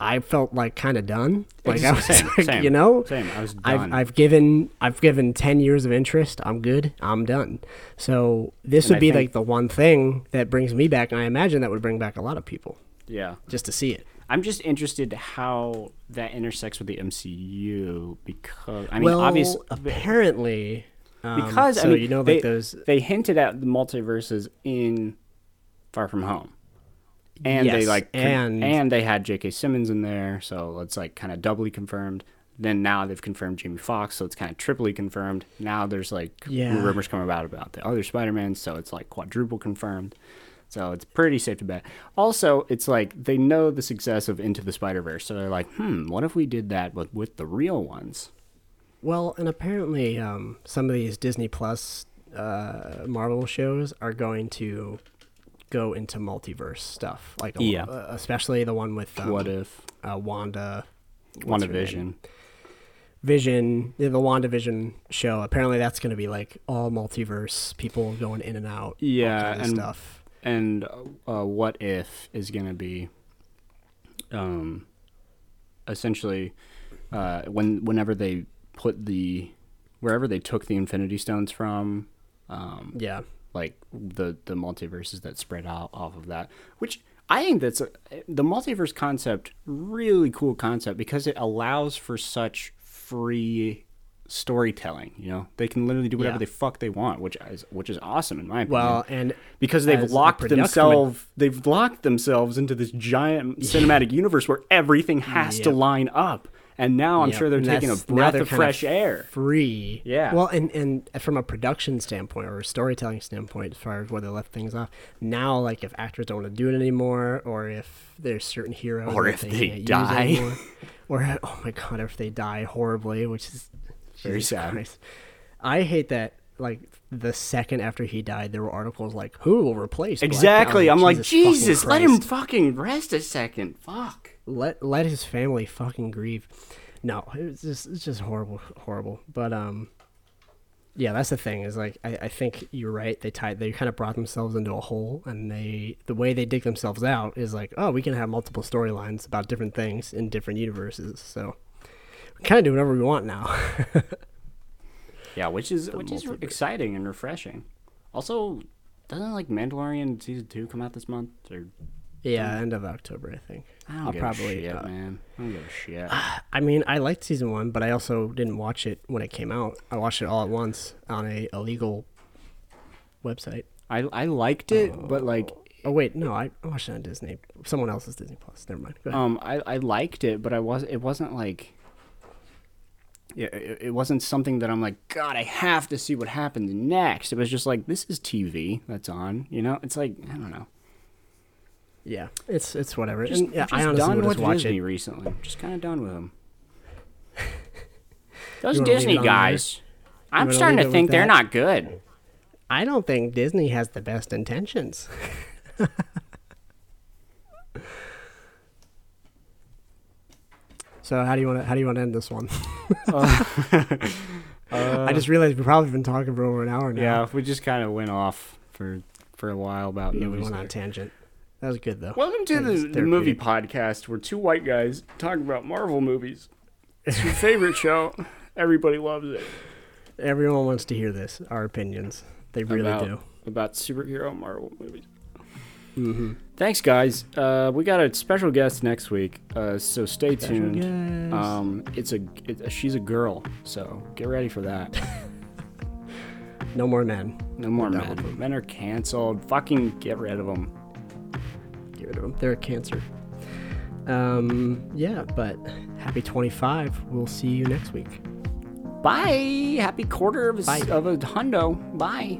[SPEAKER 2] I felt like kind of done. Like I was like,
[SPEAKER 1] same,
[SPEAKER 2] you know,
[SPEAKER 1] same. I was
[SPEAKER 2] I've. I've given I've given ten years of interest. I'm good. I'm done. So this
[SPEAKER 1] And
[SPEAKER 2] would
[SPEAKER 1] I
[SPEAKER 2] be like the one thing that brings me back, and I imagine that would bring back a lot of people
[SPEAKER 1] yeah.
[SPEAKER 2] just to see it.
[SPEAKER 1] I'm just interested how that intersects with the MCU because I mean
[SPEAKER 2] well,
[SPEAKER 1] obviously
[SPEAKER 2] apparently, um,
[SPEAKER 1] because
[SPEAKER 2] so
[SPEAKER 1] I mean
[SPEAKER 2] you know
[SPEAKER 1] they,
[SPEAKER 2] like those
[SPEAKER 1] they hinted at the multiverses in Far From Home. And they like
[SPEAKER 2] and-
[SPEAKER 1] and they had J.K. Simmons in there, so it's like kind of doubly confirmed. Then now they've confirmed Jamie Foxx, so it's kind of triply confirmed. Now there's like
[SPEAKER 2] Yeah.
[SPEAKER 1] rumors coming about about the other Spider-Man, so it's like quadruple confirmed. So it's pretty safe to bet. Also, it's like they know the success of Into the Spider Verse, so they're like, hmm, what if we did that but with the real ones?
[SPEAKER 2] Well, and apparently, um, some of these Disney Plus uh, Marvel shows are going to go into multiverse stuff, like a-
[SPEAKER 1] Yeah.
[SPEAKER 2] uh, especially the one with um,
[SPEAKER 1] what if
[SPEAKER 2] uh, Wanda, what's her
[SPEAKER 1] WandaVision?
[SPEAKER 2] Vision, the WandaVision show. Apparently, that's going to be like all multiverse people going in and out.
[SPEAKER 1] Yeah, and-
[SPEAKER 2] stuff.
[SPEAKER 1] and uh, what if is going to be um essentially uh when whenever they put the wherever they took the infinity stones from um
[SPEAKER 2] Yeah,
[SPEAKER 1] like the the multiverses that spread out off of that which i think that's a, the multiverse concept really cool concept because it allows for such free storytelling you know? They can literally do whatever
[SPEAKER 2] Yeah.
[SPEAKER 1] the fuck they want which is which is awesome in my opinion.
[SPEAKER 2] Well, and
[SPEAKER 1] because they've locked themselves they've locked themselves into this giant cinematic universe where everything has to line up and now i'm
[SPEAKER 2] Yep,
[SPEAKER 1] sure they're
[SPEAKER 2] and
[SPEAKER 1] taking a breath of fresh air
[SPEAKER 2] free.
[SPEAKER 1] Yeah.
[SPEAKER 2] Well, and and from a production standpoint or a storytelling standpoint, as far as where they left things off, now like if actors don't want to do it anymore, or if there's certain heroes,
[SPEAKER 1] Or if
[SPEAKER 2] they,
[SPEAKER 1] they die.
[SPEAKER 2] anymore, or oh my god, if they die horribly, which is
[SPEAKER 1] Very
[SPEAKER 2] Jesus
[SPEAKER 1] sad.
[SPEAKER 2] Christ. I hate that. Like the second after he died, there were articles like, "Who will replace?"
[SPEAKER 1] Exactly
[SPEAKER 2] Adam?"
[SPEAKER 1] i'm like jesus let him fucking rest a second fuck
[SPEAKER 2] let let his family fucking grieve. No, it's just it's just horrible, horrible. But um, yeah, that's the thing is like I, I think you're right. They tied they kind of brought themselves into a hole, and they the way they dig themselves out is like, oh, we can have multiple storylines about different things in different universes. So we kind of do whatever we want now.
[SPEAKER 1] yeah which is which is exciting and refreshing also doesn't like mandalorian season two come out this month or
[SPEAKER 2] yeah, end of October, I think.
[SPEAKER 1] i don't
[SPEAKER 2] I'll
[SPEAKER 1] give
[SPEAKER 2] probably.
[SPEAKER 1] a shit
[SPEAKER 2] uh,
[SPEAKER 1] man i don't give a shit
[SPEAKER 2] I mean, I liked season one, but I also didn't watch it when it came out. I watched it all at once on a illegal website.
[SPEAKER 1] I, I liked it but like
[SPEAKER 2] Oh wait, no, I watched it on Disney. Someone else's Disney Plus. Never mind.
[SPEAKER 1] Um, I, I liked it, but I was it wasn't like yeah, it, it wasn't something that I'm like, God, I have to see what happens next. It was just like this is TV that's on, you know. It's like I don't know.
[SPEAKER 2] Yeah, it's it's whatever.
[SPEAKER 1] Just,
[SPEAKER 2] and, yeah,
[SPEAKER 1] I'm
[SPEAKER 2] I honestly
[SPEAKER 1] done with
[SPEAKER 2] just watch
[SPEAKER 1] Disney
[SPEAKER 2] it.
[SPEAKER 1] recently. I'm just kind of done with them. Those Disney
[SPEAKER 2] it on there?
[SPEAKER 1] guys, I'm starting to think they're not good.
[SPEAKER 2] I don't think Disney has the best intentions. so how do you want to how do you want to end this one? Uh, I just realized we've probably been talking for over an hour now.
[SPEAKER 1] Yeah, we just kind of went off for for a while about
[SPEAKER 2] Yeah, we
[SPEAKER 1] movies.
[SPEAKER 2] went on a tangent. That was good though.
[SPEAKER 1] Welcome to the, the movie podcast where two white guys talk about Marvel movies. It's your favorite show. Everybody loves it.
[SPEAKER 2] Everyone wants to hear this. Our opinions. They really
[SPEAKER 1] about,
[SPEAKER 2] do.
[SPEAKER 1] About superhero Marvel movies.
[SPEAKER 2] Mm-hmm.
[SPEAKER 1] Thanks, guys. Uh, we got a special guest next week, uh, so stay tuned. Um, it's a it, she's a girl, so get ready for that.
[SPEAKER 2] no more men.
[SPEAKER 1] No more
[SPEAKER 2] We're done with
[SPEAKER 1] men. Men are canceled. Fucking get rid of them.
[SPEAKER 2] Get rid of them. They're a cancer. Um. Yeah, but happy 25. We'll see you next week.
[SPEAKER 1] Bye. Happy quarter of a,
[SPEAKER 2] Bye.
[SPEAKER 1] of a hundo. Bye.